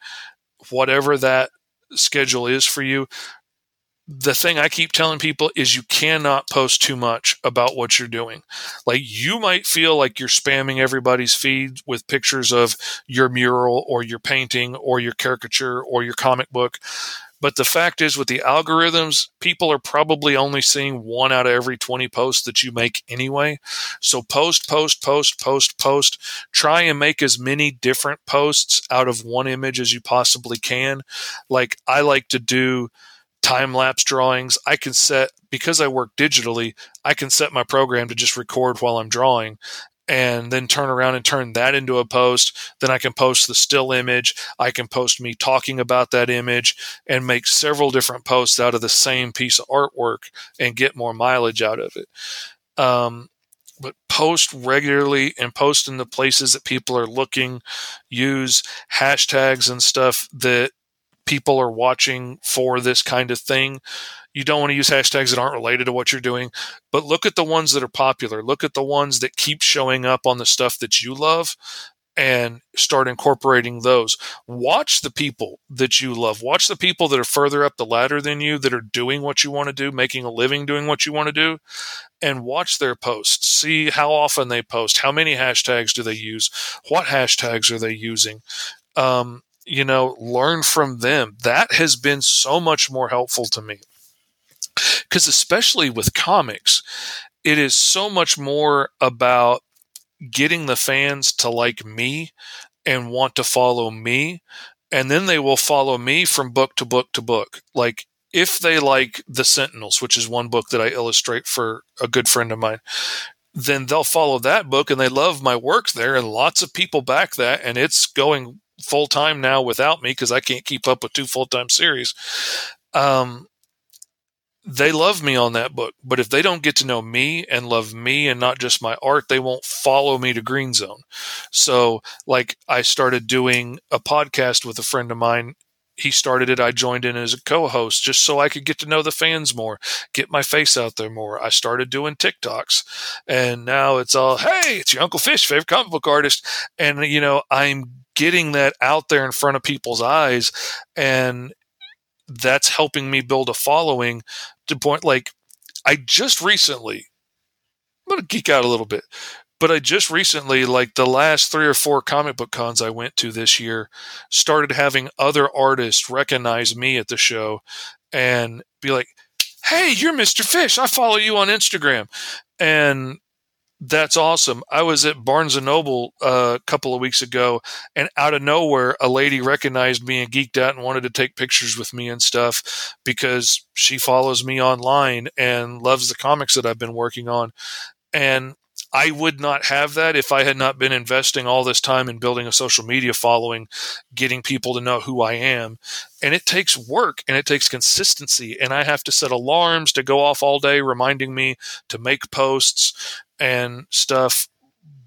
whatever that schedule is for you. The thing I keep telling people is you cannot post too much about what you're doing. Like you might feel like you're spamming everybody's feed with pictures of your mural or your painting or your caricature or your comic book But the fact is, with the algorithms, people are probably only seeing one out of every 20 posts that you make anyway. So post, post, post, post, post. Try and make as many different posts out of one image as you possibly can. Like I like to do time lapse drawings. I can set, because I work digitally, I can set my program to just record while I'm drawing and then turn around and turn that into a post. Then I can post the still image. I can post me talking about that image and make several different posts out of the same piece of artwork and get more mileage out of it. Um, but post regularly and post in the places that people are looking. Use hashtags and stuff that people are watching for this kind of thing. You don't want to use hashtags that aren't related to what you're doing, but look at the ones that are popular. Look at the ones that keep showing up on the stuff that you love and start incorporating those. Watch the people that you love. Watch the people that are further up the ladder than you that are doing what you want to do, making a living doing what you want to do, and watch their posts. See how often they post. How many hashtags do they use? What hashtags are they using? Um, you know, learn from them. That has been so much more helpful to me. Because, especially with comics, it is so much more about getting the fans to like me and want to follow me. And then they will follow me from book to book to book. Like, if they like The Sentinels, which is one book that I illustrate for a good friend of mine, then they'll follow that book and they love my work there. And lots of people back that, and it's going full time now without me because I can't keep up with two full time series. Um, they love me on that book, but if they don't get to know me and love me and not just my art, they won't follow me to Green Zone. So, like, I started doing a podcast with a friend of mine. He started it. I joined in as a co-host just so I could get to know the fans more, get my face out there more. I started doing TikToks, and now it's all, hey, it's your Uncle Fish, favorite comic book artist, and you know I'm getting that out there in front of people's eyes and that's helping me build a following to point like I just recently I'm to geek out a little bit but I just recently like the last 3 or 4 comic book cons I went to this year started having other artists recognize me at the show and be like hey you're Mr. Fish I follow you on Instagram and that's awesome. I was at Barnes and Noble uh, a couple of weeks ago, and out of nowhere, a lady recognized me and geeked out and wanted to take pictures with me and stuff because she follows me online and loves the comics that I've been working on. And I would not have that if I had not been investing all this time in building a social media following, getting people to know who I am. And it takes work and it takes consistency. And I have to set alarms to go off all day, reminding me to make posts and stuff.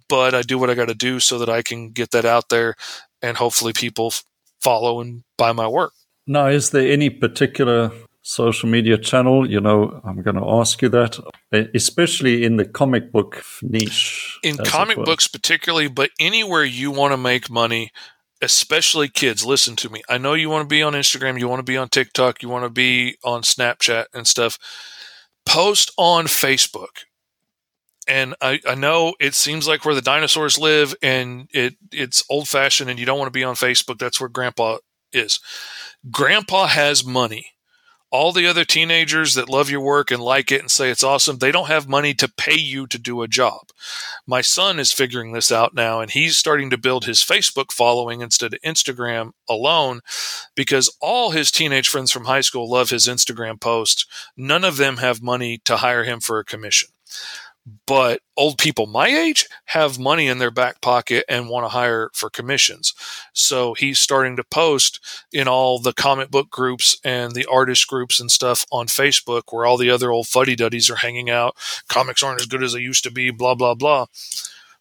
But I do what I got to do so that I can get that out there and hopefully people follow and buy my work. Now, is there any particular social media channel? You know, I'm going to ask you that, especially in the comic book niche. In comic books, particularly, but anywhere you want to make money, especially kids, listen to me. I know you want to be on Instagram, you want to be on TikTok, you want to be on Snapchat and stuff. Post on Facebook. And I, I know it seems like where the dinosaurs live and it it's old fashioned and you don't want to be on Facebook. That's where grandpa is. Grandpa has money all the other teenagers that love your work and like it and say it's awesome, they don't have money to pay you to do a job. My son is figuring this out now and he's starting to build his Facebook following instead of Instagram alone because all his teenage friends from high school love his Instagram posts. None of them have money to hire him for a commission but old people my age have money in their back pocket and want to hire for commissions. So he's starting to post in all the comic book groups and the artist groups and stuff on Facebook where all the other old fuddy duddies are hanging out. Comics aren't as good as they used to be, blah, blah, blah.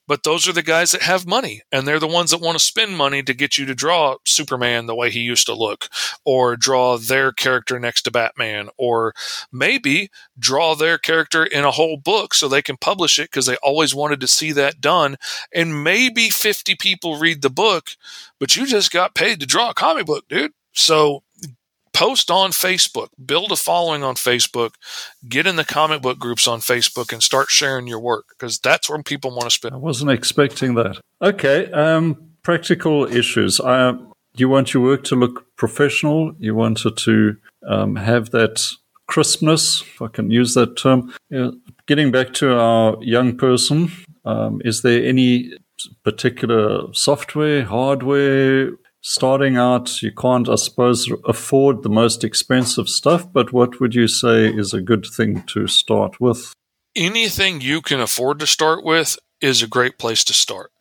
But those are the guys that have money, and they're the ones that want to spend money to get you to draw Superman the way he used to look, or draw their character next to Batman, or maybe draw their character in a whole book so they can publish it because they always wanted to see that done. And maybe 50 people read the book, but you just got paid to draw a comic book, dude. So post on Facebook, build a following on Facebook, get in the comic book groups on Facebook, and start sharing your work because that's where people want to spend. I wasn't expecting that. Okay, um, practical issues. I, you want your work to look professional. You want it to um, have that crispness, if I can use that term. getting back to our young person, um, is there any particular software, hardware, starting out, you can't, I suppose, afford the most expensive stuff, but what would you say is a good thing to start with? Anything you can afford to start with is a great place to start.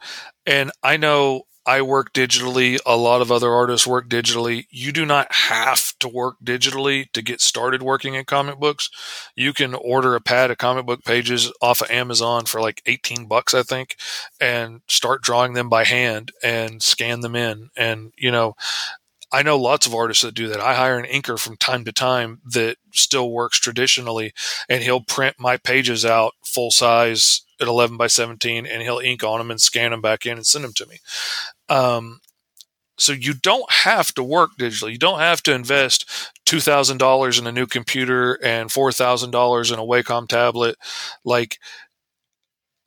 And I know I work digitally. A lot of other artists work digitally. You do not have to work digitally to get started working in comic books. You can order a pad of comic book pages off of Amazon for like 18 bucks, I think, and start drawing them by hand and scan them in. And, you know, I know lots of artists that do that. I hire an inker from time to time that still works traditionally, and he'll print my pages out full size at 11 by 17 and he'll ink on them and scan them back in and send them to me. Um, so you don't have to work digitally. You don't have to invest two thousand dollars in a new computer and four thousand dollars in a Wacom tablet. Like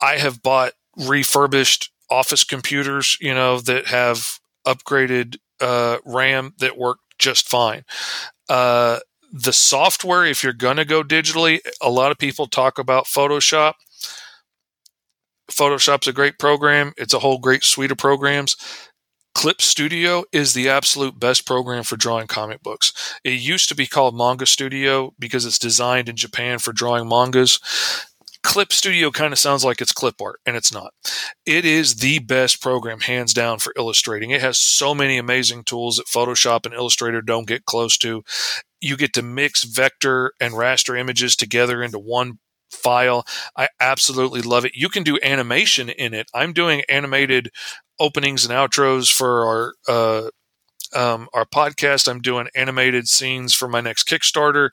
I have bought refurbished office computers, you know, that have upgraded uh, RAM that work just fine. Uh, the software, if you're going to go digitally, a lot of people talk about Photoshop. Photoshop's a great program. It's a whole great suite of programs. Clip Studio is the absolute best program for drawing comic books. It used to be called Manga Studio because it's designed in Japan for drawing mangas. Clip Studio kind of sounds like it's clip art, and it's not. It is the best program, hands down, for illustrating. It has so many amazing tools that Photoshop and Illustrator don't get close to. You get to mix vector and raster images together into one file. I absolutely love it. You can do animation in it. I'm doing animated openings and outros for our uh, um, our podcast. I'm doing animated scenes for my next Kickstarter.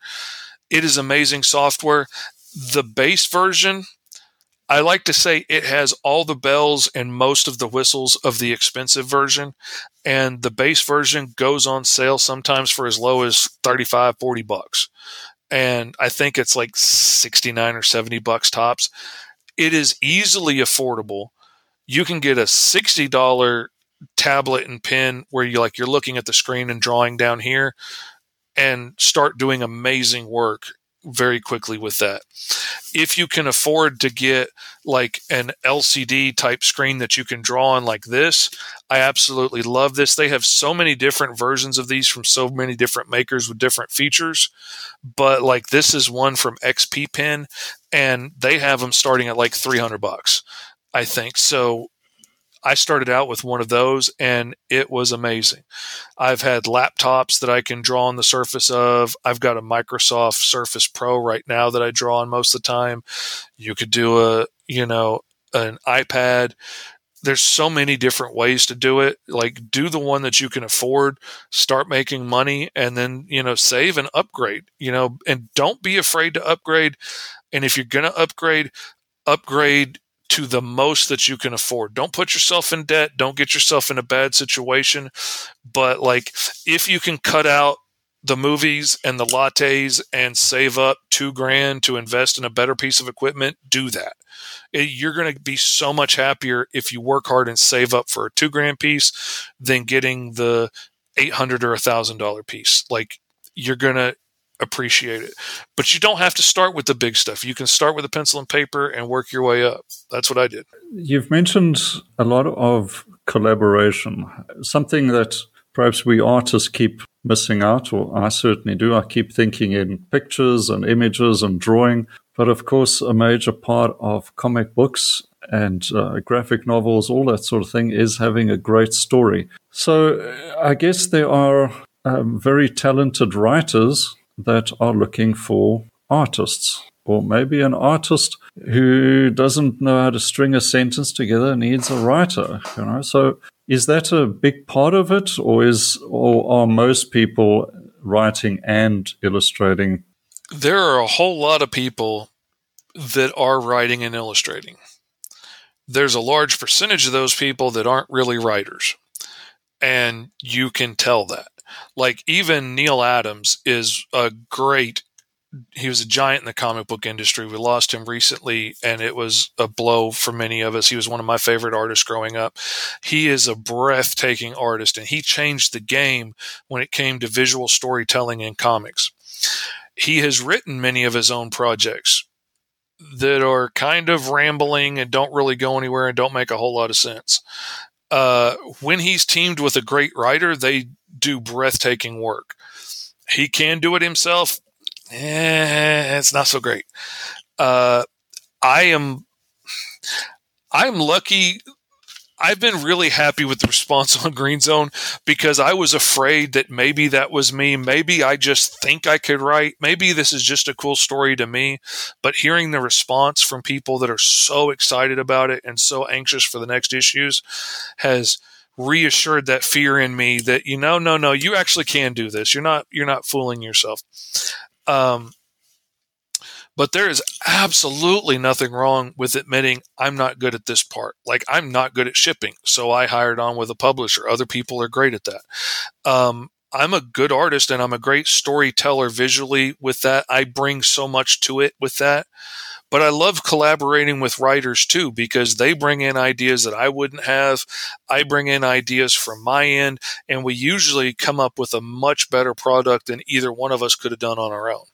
It is amazing software. The base version, I like to say it has all the bells and most of the whistles of the expensive version. And the base version goes on sale sometimes for as low as 35, 40 bucks and I think it's like 69 or 70 bucks tops. It is easily affordable. You can get a $60 tablet and pen where you like you're looking at the screen and drawing down here and start doing amazing work very quickly with that. If you can afford to get like an LCD type screen that you can draw on like this, I absolutely love this. They have so many different versions of these from so many different makers with different features. But like this is one from XP Pen and they have them starting at like 300 bucks, I think. So I started out with one of those and it was amazing. I've had laptops that I can draw on the surface of. I've got a Microsoft Surface Pro right now that I draw on most of the time. You could do a, you know, an iPad. There's so many different ways to do it. Like do the one that you can afford, start making money and then, you know, save and upgrade, you know, and don't be afraid to upgrade. And if you're going to upgrade, upgrade to the most that you can afford. Don't put yourself in debt. Don't get yourself in a bad situation. But like, if you can cut out the movies and the lattes and save up two grand to invest in a better piece of equipment, do that. Eh, you're going to be so much happier if you work hard and save up for a two grand piece than getting the 800 or a thousand dollar piece. Like, you're going to appreciate it. But you don't have to start with the big stuff. You can start with a pencil and paper and work your way up. That's what I did. You've mentioned a lot of collaboration, something that perhaps we artists keep missing out, or I certainly do. I keep thinking in pictures and images and drawing. But of course, a major part of comic books and uh, graphic novels, all that sort of thing, is having a great story. So I guess there are um, very talented writers that are looking for artists. Or maybe an artist who doesn't know how to string a sentence together needs a writer, you know. So is that a big part of it, or is or are most people writing and illustrating? There are a whole lot of people that are writing and illustrating. There's a large percentage of those people that aren't really writers. And you can tell that. Like even Neal Adams is a great he was a giant in the comic book industry. We lost him recently, and it was a blow for many of us. He was one of my favorite artists growing up. He is a breathtaking artist, and he changed the game when it came to visual storytelling in comics. He has written many of his own projects that are kind of rambling and don't really go anywhere and don't make a whole lot of sense. Uh, when he's teamed with a great writer, they do breathtaking work. He can do it himself eh, it's not so great. Uh, I am, I'm lucky. I've been really happy with the response on Green Zone because I was afraid that maybe that was me. Maybe I just think I could write. Maybe this is just a cool story to me. But hearing the response from people that are so excited about it and so anxious for the next issues has reassured that fear in me that you know no no you actually can do this you're not you're not fooling yourself um, but there is absolutely nothing wrong with admitting I'm not good at this part. Like I'm not good at shipping, so I hired on with a publisher. Other people are great at that. Um, I'm a good artist and I'm a great storyteller visually with that. I bring so much to it with that. But I love collaborating with writers too because they bring in ideas that I wouldn't have. I bring in ideas from my end, and we usually come up with a much better product than either one of us could have done on our own.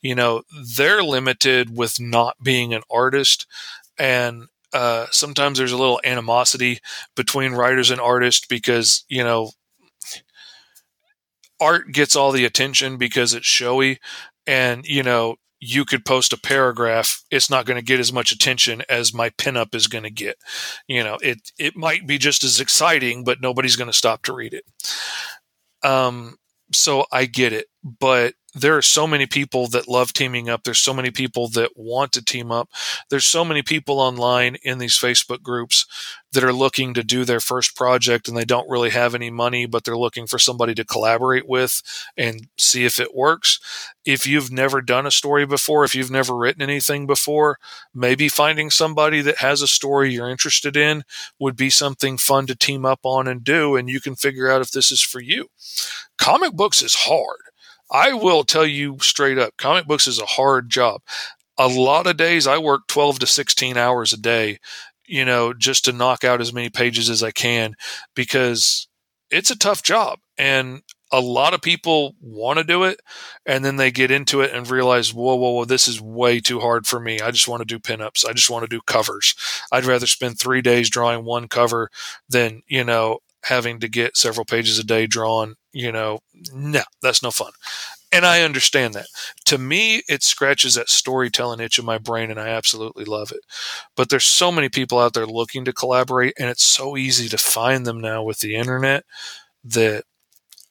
You know, they're limited with not being an artist, and uh, sometimes there's a little animosity between writers and artists because, you know, art gets all the attention because it's showy and you know you could post a paragraph it's not going to get as much attention as my pinup is going to get. You know it it might be just as exciting but nobody's going to stop to read it. Um so i get it but there are so many people that love teaming up. There's so many people that want to team up. There's so many people online in these Facebook groups that are looking to do their first project and they don't really have any money, but they're looking for somebody to collaborate with and see if it works. If you've never done a story before, if you've never written anything before, maybe finding somebody that has a story you're interested in would be something fun to team up on and do. And you can figure out if this is for you. Comic books is hard I will tell you straight up, comic books is a hard job. A lot of days I work 12 to 16 hours a day, you know, just to knock out as many pages as I can because it's a tough job. And a lot of people want to do it and then they get into it and realize, whoa, whoa, whoa, this is way too hard for me. I just want to do pinups. I just want to do covers. I'd rather spend three days drawing one cover than, you know, having to get several pages a day drawn, you know, no, that's no fun. And I understand that. To me, it scratches that storytelling itch in my brain, and I absolutely love it. But there's so many people out there looking to collaborate, and it's so easy to find them now with the internet that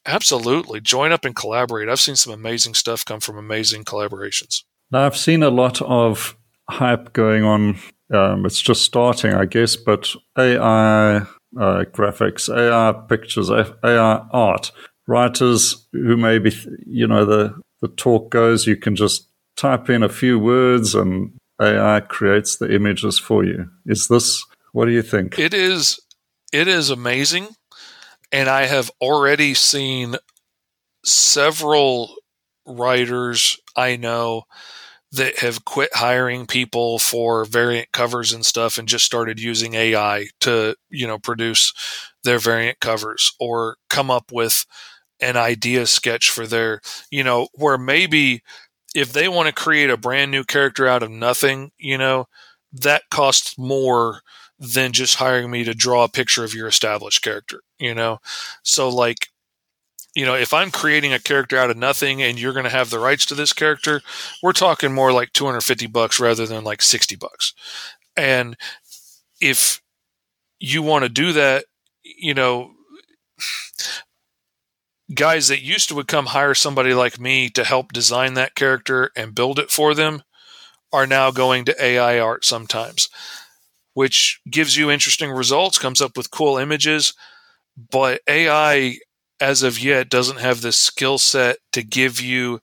absolutely join up and collaborate. I've seen some amazing stuff come from amazing collaborations. Now, I've seen a lot of hype going on. Um, it's just starting, I guess, but AI uh, graphics, AI pictures, AI art. Writers who maybe, you know, the, the talk goes, you can just type in a few words and AI creates the images for you. Is this, what do you think? It is, it is amazing. And I have already seen several writers I know that have quit hiring people for variant covers and stuff and just started using AI to, you know, produce their variant covers or come up with an idea sketch for their, you know, where maybe if they want to create a brand new character out of nothing, you know, that costs more than just hiring me to draw a picture of your established character, you know? So like you know, if I'm creating a character out of nothing and you're going to have the rights to this character, we're talking more like 250 bucks rather than like 60 bucks. And if you want to do that, you know, guys that used to would come hire somebody like me to help design that character and build it for them are now going to AI art sometimes, which gives you interesting results, comes up with cool images, but AI as of yet doesn't have the skill set to give you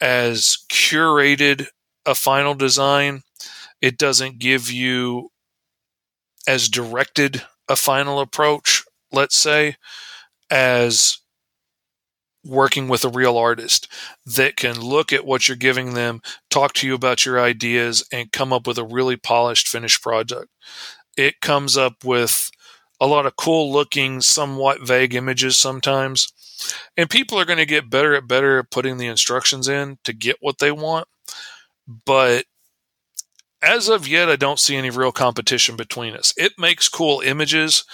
as curated a final design. It doesn't give you as directed a final approach, let's say, as working with a real artist that can look at what you're giving them, talk to you about your ideas, and come up with a really polished finished product. It comes up with a lot of cool looking, somewhat vague images sometimes. And people are going to get better at better at putting the instructions in to get what they want. But as of yet, I don't see any real competition between us. It makes cool images,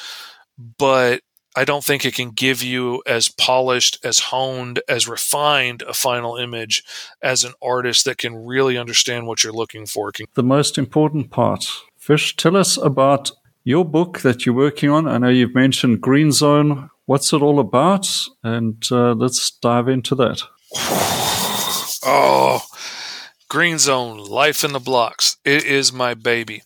but I don't think it can give you as polished, as honed, as refined a final image as an artist that can really understand what you're looking for. The most important part. Fish, tell us about your book that you're working on. I know you've mentioned Green Zone. What's it all about? And uh, let's dive into that. [sighs] Oh, Green Zone, Life in the Blocks. It is my baby.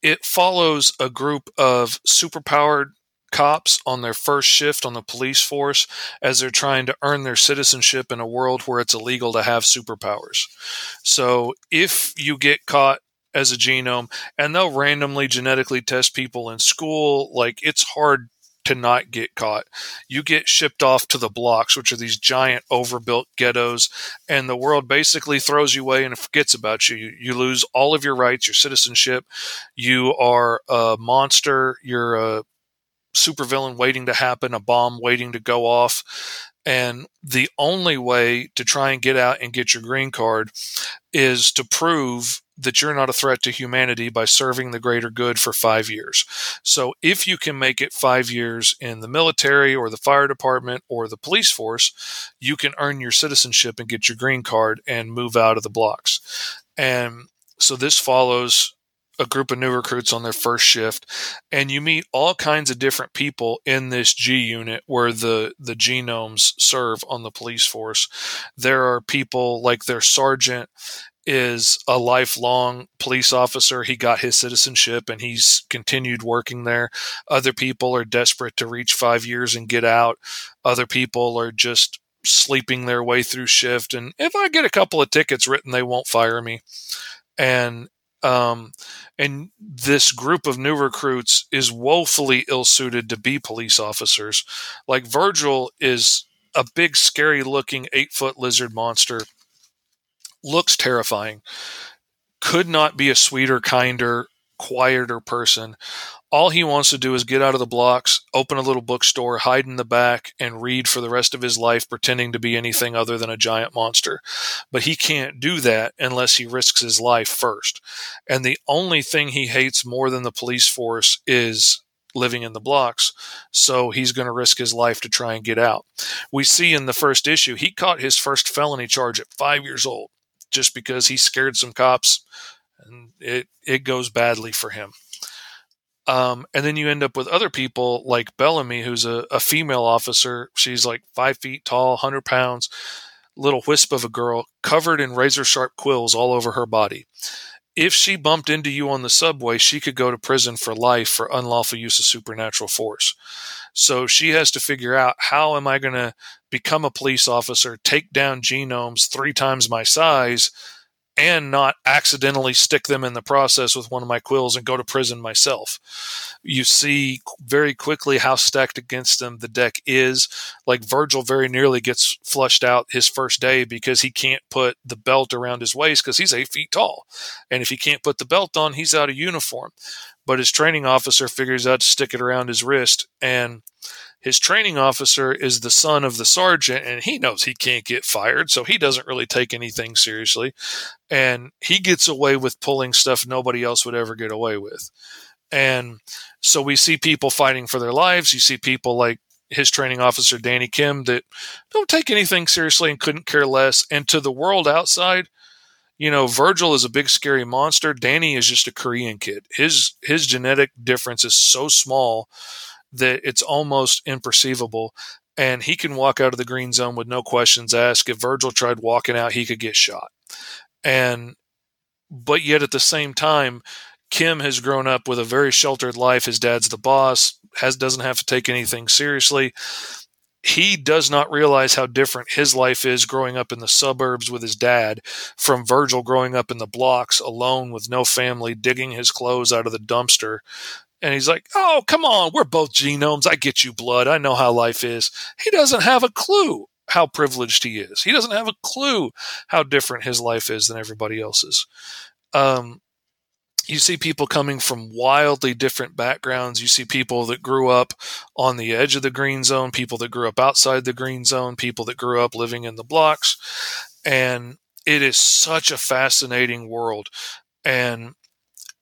It follows a group of superpowered cops on their first shift on the police force as they're trying to earn their citizenship in a world where it's illegal to have superpowers. So if you get caught as a genome and they'll randomly genetically test people in school, like it's hard to not get caught. You get shipped off to the blocks, which are these giant overbuilt ghettos, and the world basically throws you away and forgets about you. You, you lose all of your rights, your citizenship. You are a monster. You're a supervillain waiting to happen, a bomb waiting to go off. And the only way to try and get out and get your green card is to prove that you're not a threat to humanity by serving the greater good for five years. So if you can make it five years in the military or the fire department or the police force, you can earn your citizenship and get your green card and move out of the blocks. And so this follows a group of new recruits on their first shift and you meet all kinds of different people in this G unit where the the genomes serve on the police force there are people like their sergeant is a lifelong police officer. He got his citizenship and he's continued working there. Other people are desperate to reach five years and get out. Other people are just sleeping their way through shift. And if I get a couple of tickets written, they won't fire me. And um, and this group of new recruits is woefully ill suited to be police officers. Like Virgil is a big, scary looking eight foot lizard monster looks terrifying. Could not be a sweeter, kinder, quieter person. All he wants to do is get out of the blocks, open a little bookstore, hide in the back, and read for the rest of his life, pretending to be anything other than a giant monster. But he can't do that unless he risks his life first. And the only thing he hates more than the police force is living in the blocks. So he's going to risk his life to try and get out. We see in the first issue, he caught his first felony charge at five years old just because he scared some cops and it it goes badly for him. Um, and then you end up with other people like Bellamy, who's a, a female officer. She's like five feet tall, hundred pounds, little wisp of a girl, covered in razor sharp quills all over her body. If she bumped into you on the subway, she could go to prison for life for unlawful use of supernatural force. So she has to figure out how am I going to become a police officer, take down genomes three times my size, and not accidentally stick them in the process with one of my quills and go to prison myself. You see very quickly how stacked against them the deck is. Like Virgil very nearly gets flushed out his first day because he can't put the belt around his waist because he's eight feet tall. And if he can't put the belt on, he's out of uniform. But his training officer figures out to stick it around his wrist and his training officer is the son of the sergeant, and he knows he can't get fired, so he doesn't really take anything seriously. And he gets away with pulling stuff nobody else would ever get away with. And so we see people fighting for their lives. You see people like his training officer, Danny Kim, that don't take anything seriously and couldn't care less. And to the world outside, you know, Virgil is a big scary monster. Danny is just a Korean kid. His his genetic difference is so small that it's almost imperceivable. And he can walk out of the green zone with no questions asked. If Virgil tried walking out, he could get shot. And, but yet at the same time, Kim has grown up with a very sheltered life. His dad's the boss, has doesn't have to take anything seriously. He does not realize how different his life is growing up in the suburbs with his dad from Virgil growing up in the blocks alone with no family, digging his clothes out of the dumpster and he's like, Oh, come on, we're both genomes. I get you, blood. I know how life is. He doesn't have a clue how privileged he is. He doesn't have a clue how different his life is than everybody else's. Um, you see people coming from wildly different backgrounds. You see people that grew up on the edge of the green zone, people that grew up outside the green zone, people that grew up living in the blocks. And it is such a fascinating world. And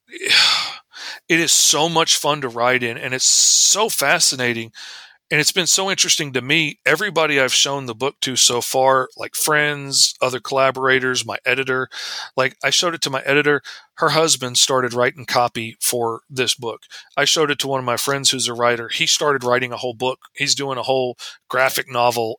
[sighs] it is so much fun to write in, and it's so fascinating and it's been so interesting to me. Everybody i've shown the book to so far like friends other collaborators my editor like i showed it to my editor. Her husband started writing copy for this book. I showed it to one of my friends who's a writer. He started writing a whole book. He's doing a whole graphic novel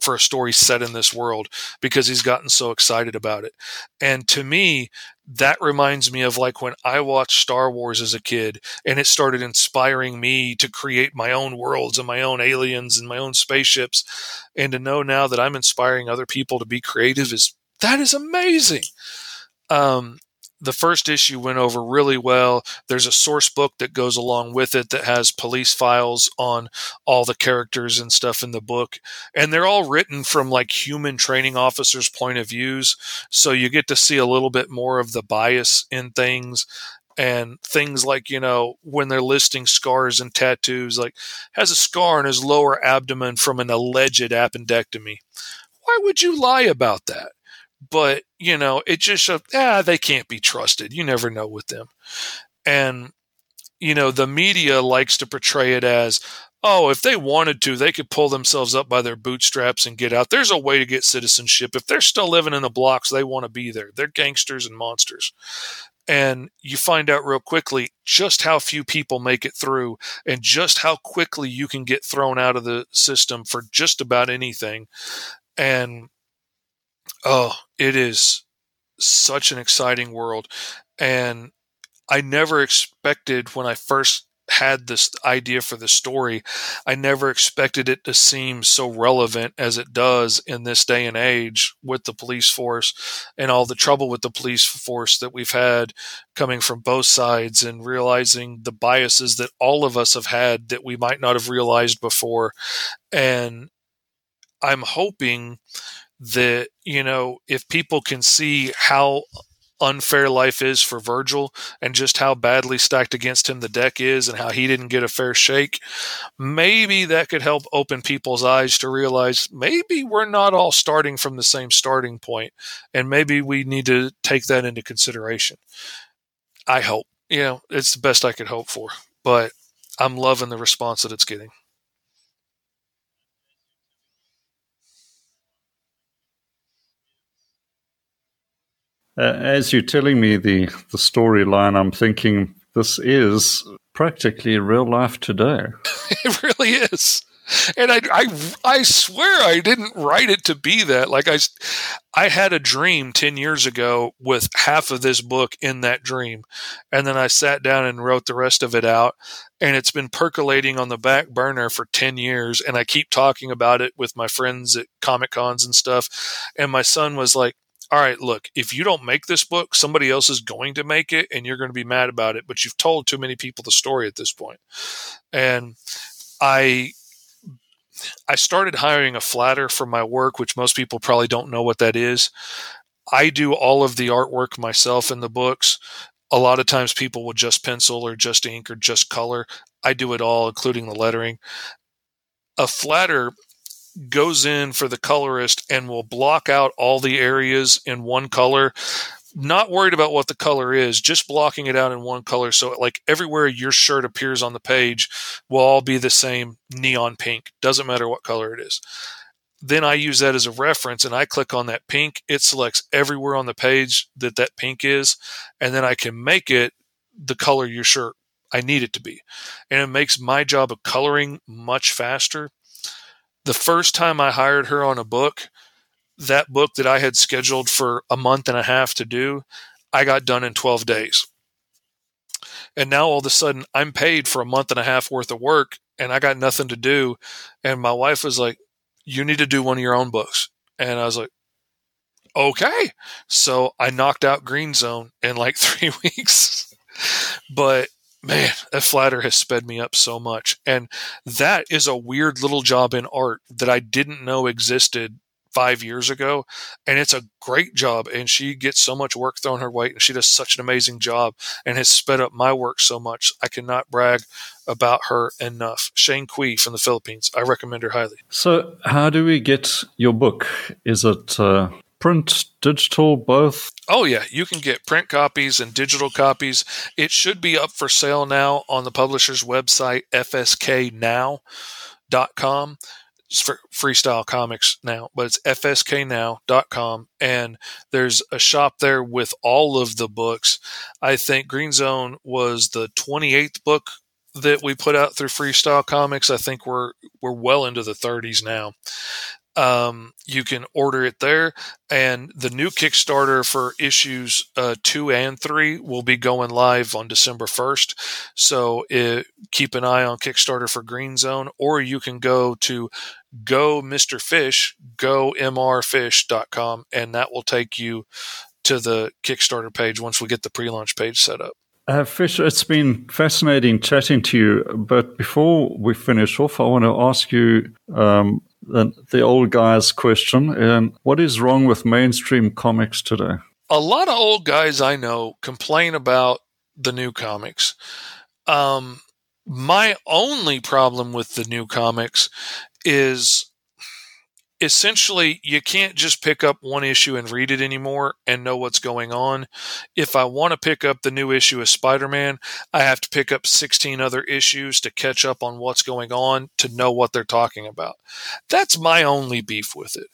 for a story set in this world because he's gotten so excited about it. And to me, that reminds me of like when I watched Star Wars as a kid and it started inspiring me to create my own worlds and my own aliens and my own spaceships. And to know now that I'm inspiring other people to be creative is that is amazing. Um, the first issue went over really well. There's a source book that goes along with it that has police files on all the characters and stuff in the book. And they're all written from like human training officers' point of views. So you get to see a little bit more of the bias in things and things like, you know, when they're listing scars and tattoos, like has a scar on his lower abdomen from an alleged appendectomy. Why would you lie about that? But you know, it just shows, ah, they can't be trusted. You never know with them. And, you know, the media likes to portray it as, oh, if they wanted to, they could pull themselves up by their bootstraps and get out. There's a way to get citizenship. If they're still living in the blocks, they want to be there. They're gangsters and monsters. And you find out real quickly just how few people make it through and just how quickly you can get thrown out of the system for just about anything. And Oh, it is such an exciting world. And I never expected when I first had this idea for the story, I never expected it to seem so relevant as it does in this day and age with the police force and all the trouble with the police force that we've had coming from both sides and realizing the biases that all of us have had that we might not have realized before. And I'm hoping that you know if people can see how unfair life is for Virgil and just how badly stacked against him the deck is and how he didn't get a fair shake, maybe that could help open people's eyes to realize maybe we're not all starting from the same starting point and maybe we need to take that into consideration. I hope. You know, it's the best I could hope for, but I'm loving the response that it's getting. Uh, as you're telling me the, the storyline, I'm thinking this is practically real life today. [laughs] it really is. And I, I, I swear I didn't write it to be that. Like I, I had a dream 10 years ago with half of this book in that dream. And then I sat down and wrote the rest of it out. And it's been percolating on the back burner for 10 years. And I keep talking about it with my friends at Comic Cons and stuff. And my son was like, all right, look, if you don't make this book, somebody else is going to make it and you're going to be mad about it, but you've told too many people the story at this point. And I I started hiring a flatter for my work, which most people probably don't know what that is. I do all of the artwork myself in the books. A lot of times people will just pencil or just ink or just color. I do it all, including the lettering. A flatter goes in for the colorist and will block out all the areas in one color. Not worried about what the color is just blocking it out in one color. So like everywhere your shirt appears on the page will all be the same neon pink. Doesn't matter what color it is. Then i use that as a reference and i click on that pink. It selects everywhere on the page that that pink is and then i can make it the color your shirt i need it to be. And it makes my job of coloring much faster the first time I hired her on a book, that book that I had scheduled for a month and a half to do, I got done in 12 days. And now all of a sudden I'm paid for a month and a half worth of work and I got nothing to do. And my wife was like, You need to do one of your own books. And I was like, Okay. So I knocked out Green Zone in like [laughs] three weeks. but man, that flatter has sped me up so much. And that is a weird little job in art that I didn't know existed five years ago. And it's a great job. And she gets so much work thrown her way. And she does such an amazing job and has sped up my work so much. I cannot brag about her enough. Shane Kui from the Philippines. I recommend her highly. So, how do we get your book? Is it uh, print, digital, both? Oh, yeah. You can get print copies and digital copies. It should be up for sale now on the publisher's website, fsknow.com. It's for freestyle comics now, but it's fsknow.com. And there's a shop there with all of the books. I think Green Zone was the 28th book that we put out through freestyle comics. I think we're, we're well into the 30s now um, you can order it there. And the new Kickstarter for issues uh, two and three will be going live on December 1st. So it, keep an eye on Kickstarter for Green Zone, or you can go to go Mr. Fish, go mrfish.com, and that will take you to the Kickstarter page once we get the pre launch page set up. Uh, Fish, it's been fascinating chatting to you. But before we finish off, I want to ask you um, the, the old guy's question. And what is wrong with mainstream comics today? A lot of old guys I know complain about the new comics. Um, my only problem with the new comics is essentially you can't just pick up one issue and read it anymore and know what's going on. If I want to pick up the new issue of Spider-Man, I have to pick up 16 other issues to catch up on what's going on to know what they're talking about. That's my only beef with it.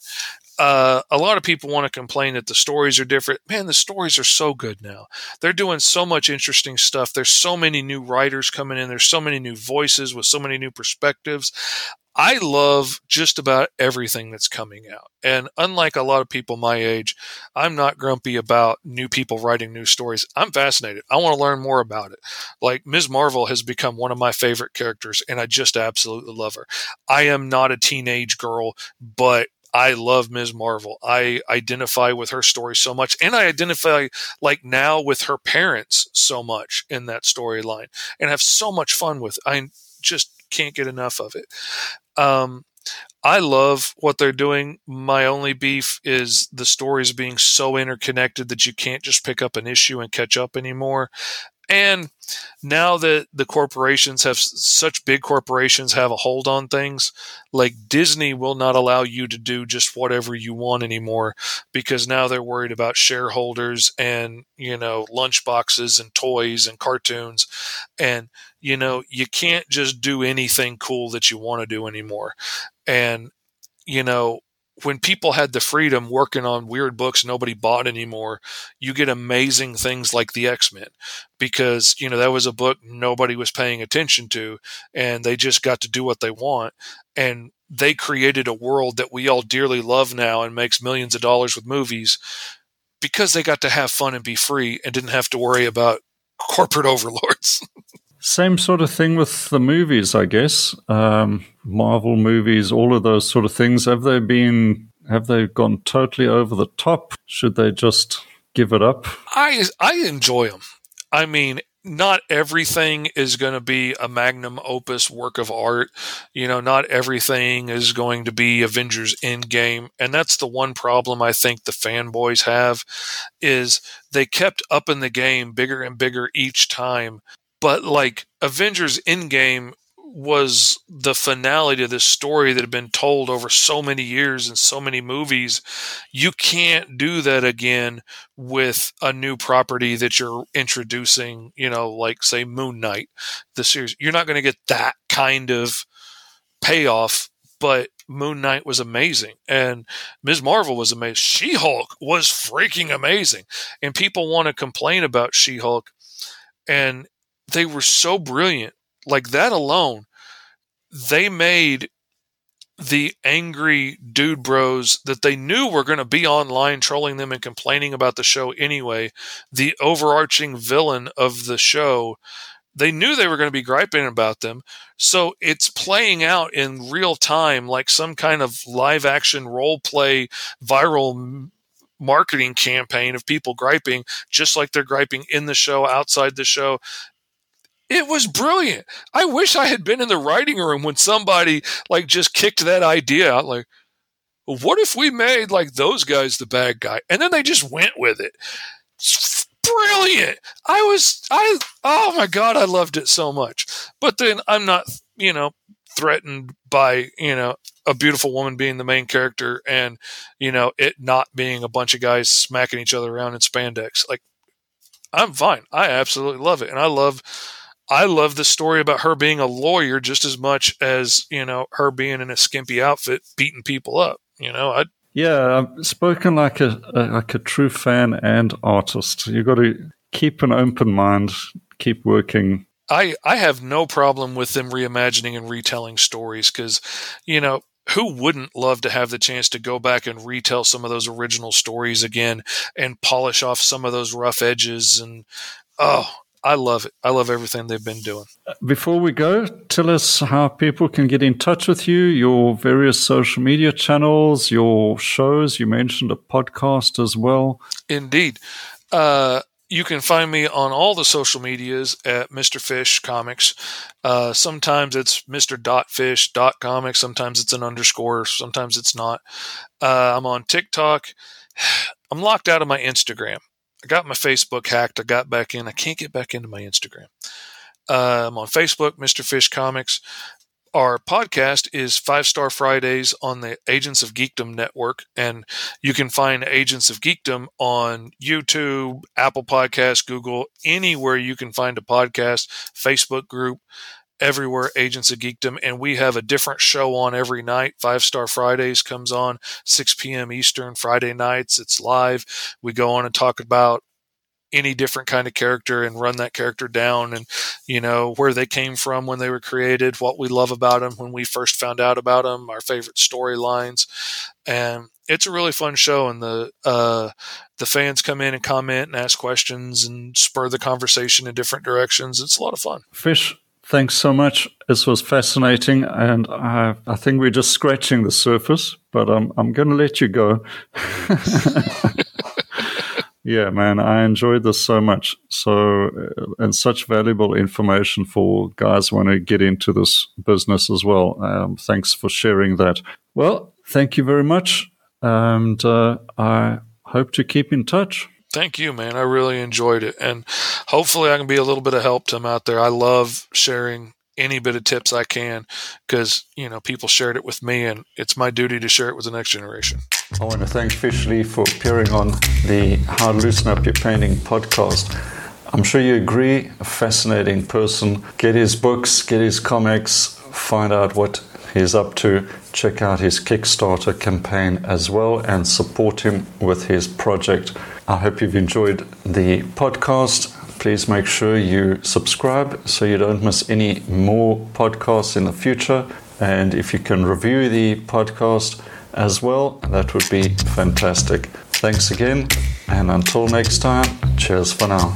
Uh, a lot of people want to complain that the stories are different. Man, the stories are so good now. They're doing so much interesting stuff. There's so many new writers coming in. There's so many new voices with so many new perspectives. I love just about everything that's coming out. And unlike a lot of people my age, I'm not grumpy about new people writing new stories. I'm fascinated. I want to learn more about it. Like Ms. Marvel has become one of my favorite characters, and I just absolutely love her. I am not a teenage girl, but I love Ms. Marvel. I identify with her story so much, and I identify like now with her parents so much in that storyline, and have so much fun with. It. I just can't get enough of it. Um, I love what they're doing. My only beef is the stories being so interconnected that you can't just pick up an issue and catch up anymore. And now that the corporations have such big corporations have a hold on things, like Disney will not allow you to do just whatever you want anymore because now they're worried about shareholders and, you know, lunchboxes and toys and cartoons. And, you know, you can't just do anything cool that you want to do anymore. And, you know, when people had the freedom working on weird books nobody bought anymore, you get amazing things like the X Men because, you know, that was a book nobody was paying attention to and they just got to do what they want. And they created a world that we all dearly love now and makes millions of dollars with movies because they got to have fun and be free and didn't have to worry about [laughs] corporate overlords. [laughs] Same sort of thing with the movies, I guess. Um, Marvel movies, all of those sort of things. Have they been? Have they gone totally over the top? Should they just give it up? I I enjoy them. I mean, not everything is going to be a magnum opus work of art. You know, not everything is going to be Avengers Endgame. And that's the one problem I think the fanboys have is they kept up in the game bigger and bigger each time but like Avengers Endgame was the finale to this story that had been told over so many years and so many movies. You can't do that again with a new property that you're introducing, you know, like say Moon Knight, the series. You're not going to get that kind of payoff, but Moon Knight was amazing and Ms. Marvel was amazing. She Hulk was freaking amazing. And people want to complain about She Hulk. And they were so brilliant. Like that alone, they made the angry dude bros that they knew were going to be online trolling them and complaining about the show anyway, the overarching villain of the show, they knew they were going to be griping about them. So it's playing out in real time like some kind of live action role play viral marketing campaign of people griping just like they're griping in the show outside the show it was brilliant. I wish I had been in the writing room when somebody like just kicked that idea out. Like, what if we made like those guys the bad guy? And then they just went with it. Brilliant. I was, I, oh my God, I loved it so much. But then I'm not, you know, threatened by, you know, a beautiful woman being the main character and, you know, it not being a bunch of guys smacking each other around in spandex. Like, I'm fine. I absolutely love it. And I love, I love the story about her being a lawyer just as much as, you know, her being in a skimpy outfit beating people up. You know, I yeah, I've spoken like a, a like a true fan and artist. You got to keep an open mind, keep working. I I have no problem with them reimagining and retelling stories because, you know, who wouldn't love to have the chance to go back and retell some of those original stories again and polish off some of those rough edges and oh I love it. I love everything they've been doing. Before we go, tell us how people can get in touch with you, your various social media channels, your shows. You mentioned a podcast as well. Indeed. Uh, you can find me on all the social medias at Mr. Fish Comics. Uh, sometimes it's Mr. Dot Fish Dot Comics. Sometimes it's an underscore. Sometimes it's not. Uh, I'm on TikTok. [sighs] I'm locked out of my Instagram. I got my Facebook hacked. I got back in. I can't get back into my Instagram. I'm on Facebook, Mr. Fish Comics. Our podcast is Five Star Fridays on the Agents of Geekdom network, and you can find Agents of Geekdom on YouTube, Apple Podcasts, Google, anywhere you can find a podcast, Facebook group everywhere agents of geekdom and we have a different show on every night. Five star fridays comes on 6 p.m eastern friday nights. It's live. We go on and talk about any different kind of character and run that character down and you know where they came from when they were created what we love about them when we first found out about them our favorite storylines. And it's a really fun show and the uh, the fans come in and comment and ask questions and spur the conversation in different directions. It's a lot of fun. Fish Thanks so much. This was fascinating, and I, I think we're just scratching the surface. But I'm I'm going to let you go. [laughs] yeah, man, I enjoyed this so much. So uh, and such valuable information for guys want to get into this business as well. Um, thanks for sharing that. Well, thank you very much, and uh, I hope to keep in touch. Thank you, man. I really enjoyed it. And hopefully I can be a little bit of help to them out there. I love sharing any bit of tips I can because, you know, people shared it with me and it's my duty to share it with the next generation. I want to thank Fish Lee for appearing on the How to Loosen Up Your Painting podcast. I'm sure you agree, a fascinating person. Get his books, get his comics, find out what he's up to. Check out his Kickstarter campaign as well and support him with his project. I hope you've enjoyed the podcast. Please make sure you subscribe so you don't miss any more podcasts in the future. And if you can review the podcast as well, that would be fantastic. Thanks again, and until next time, cheers for now.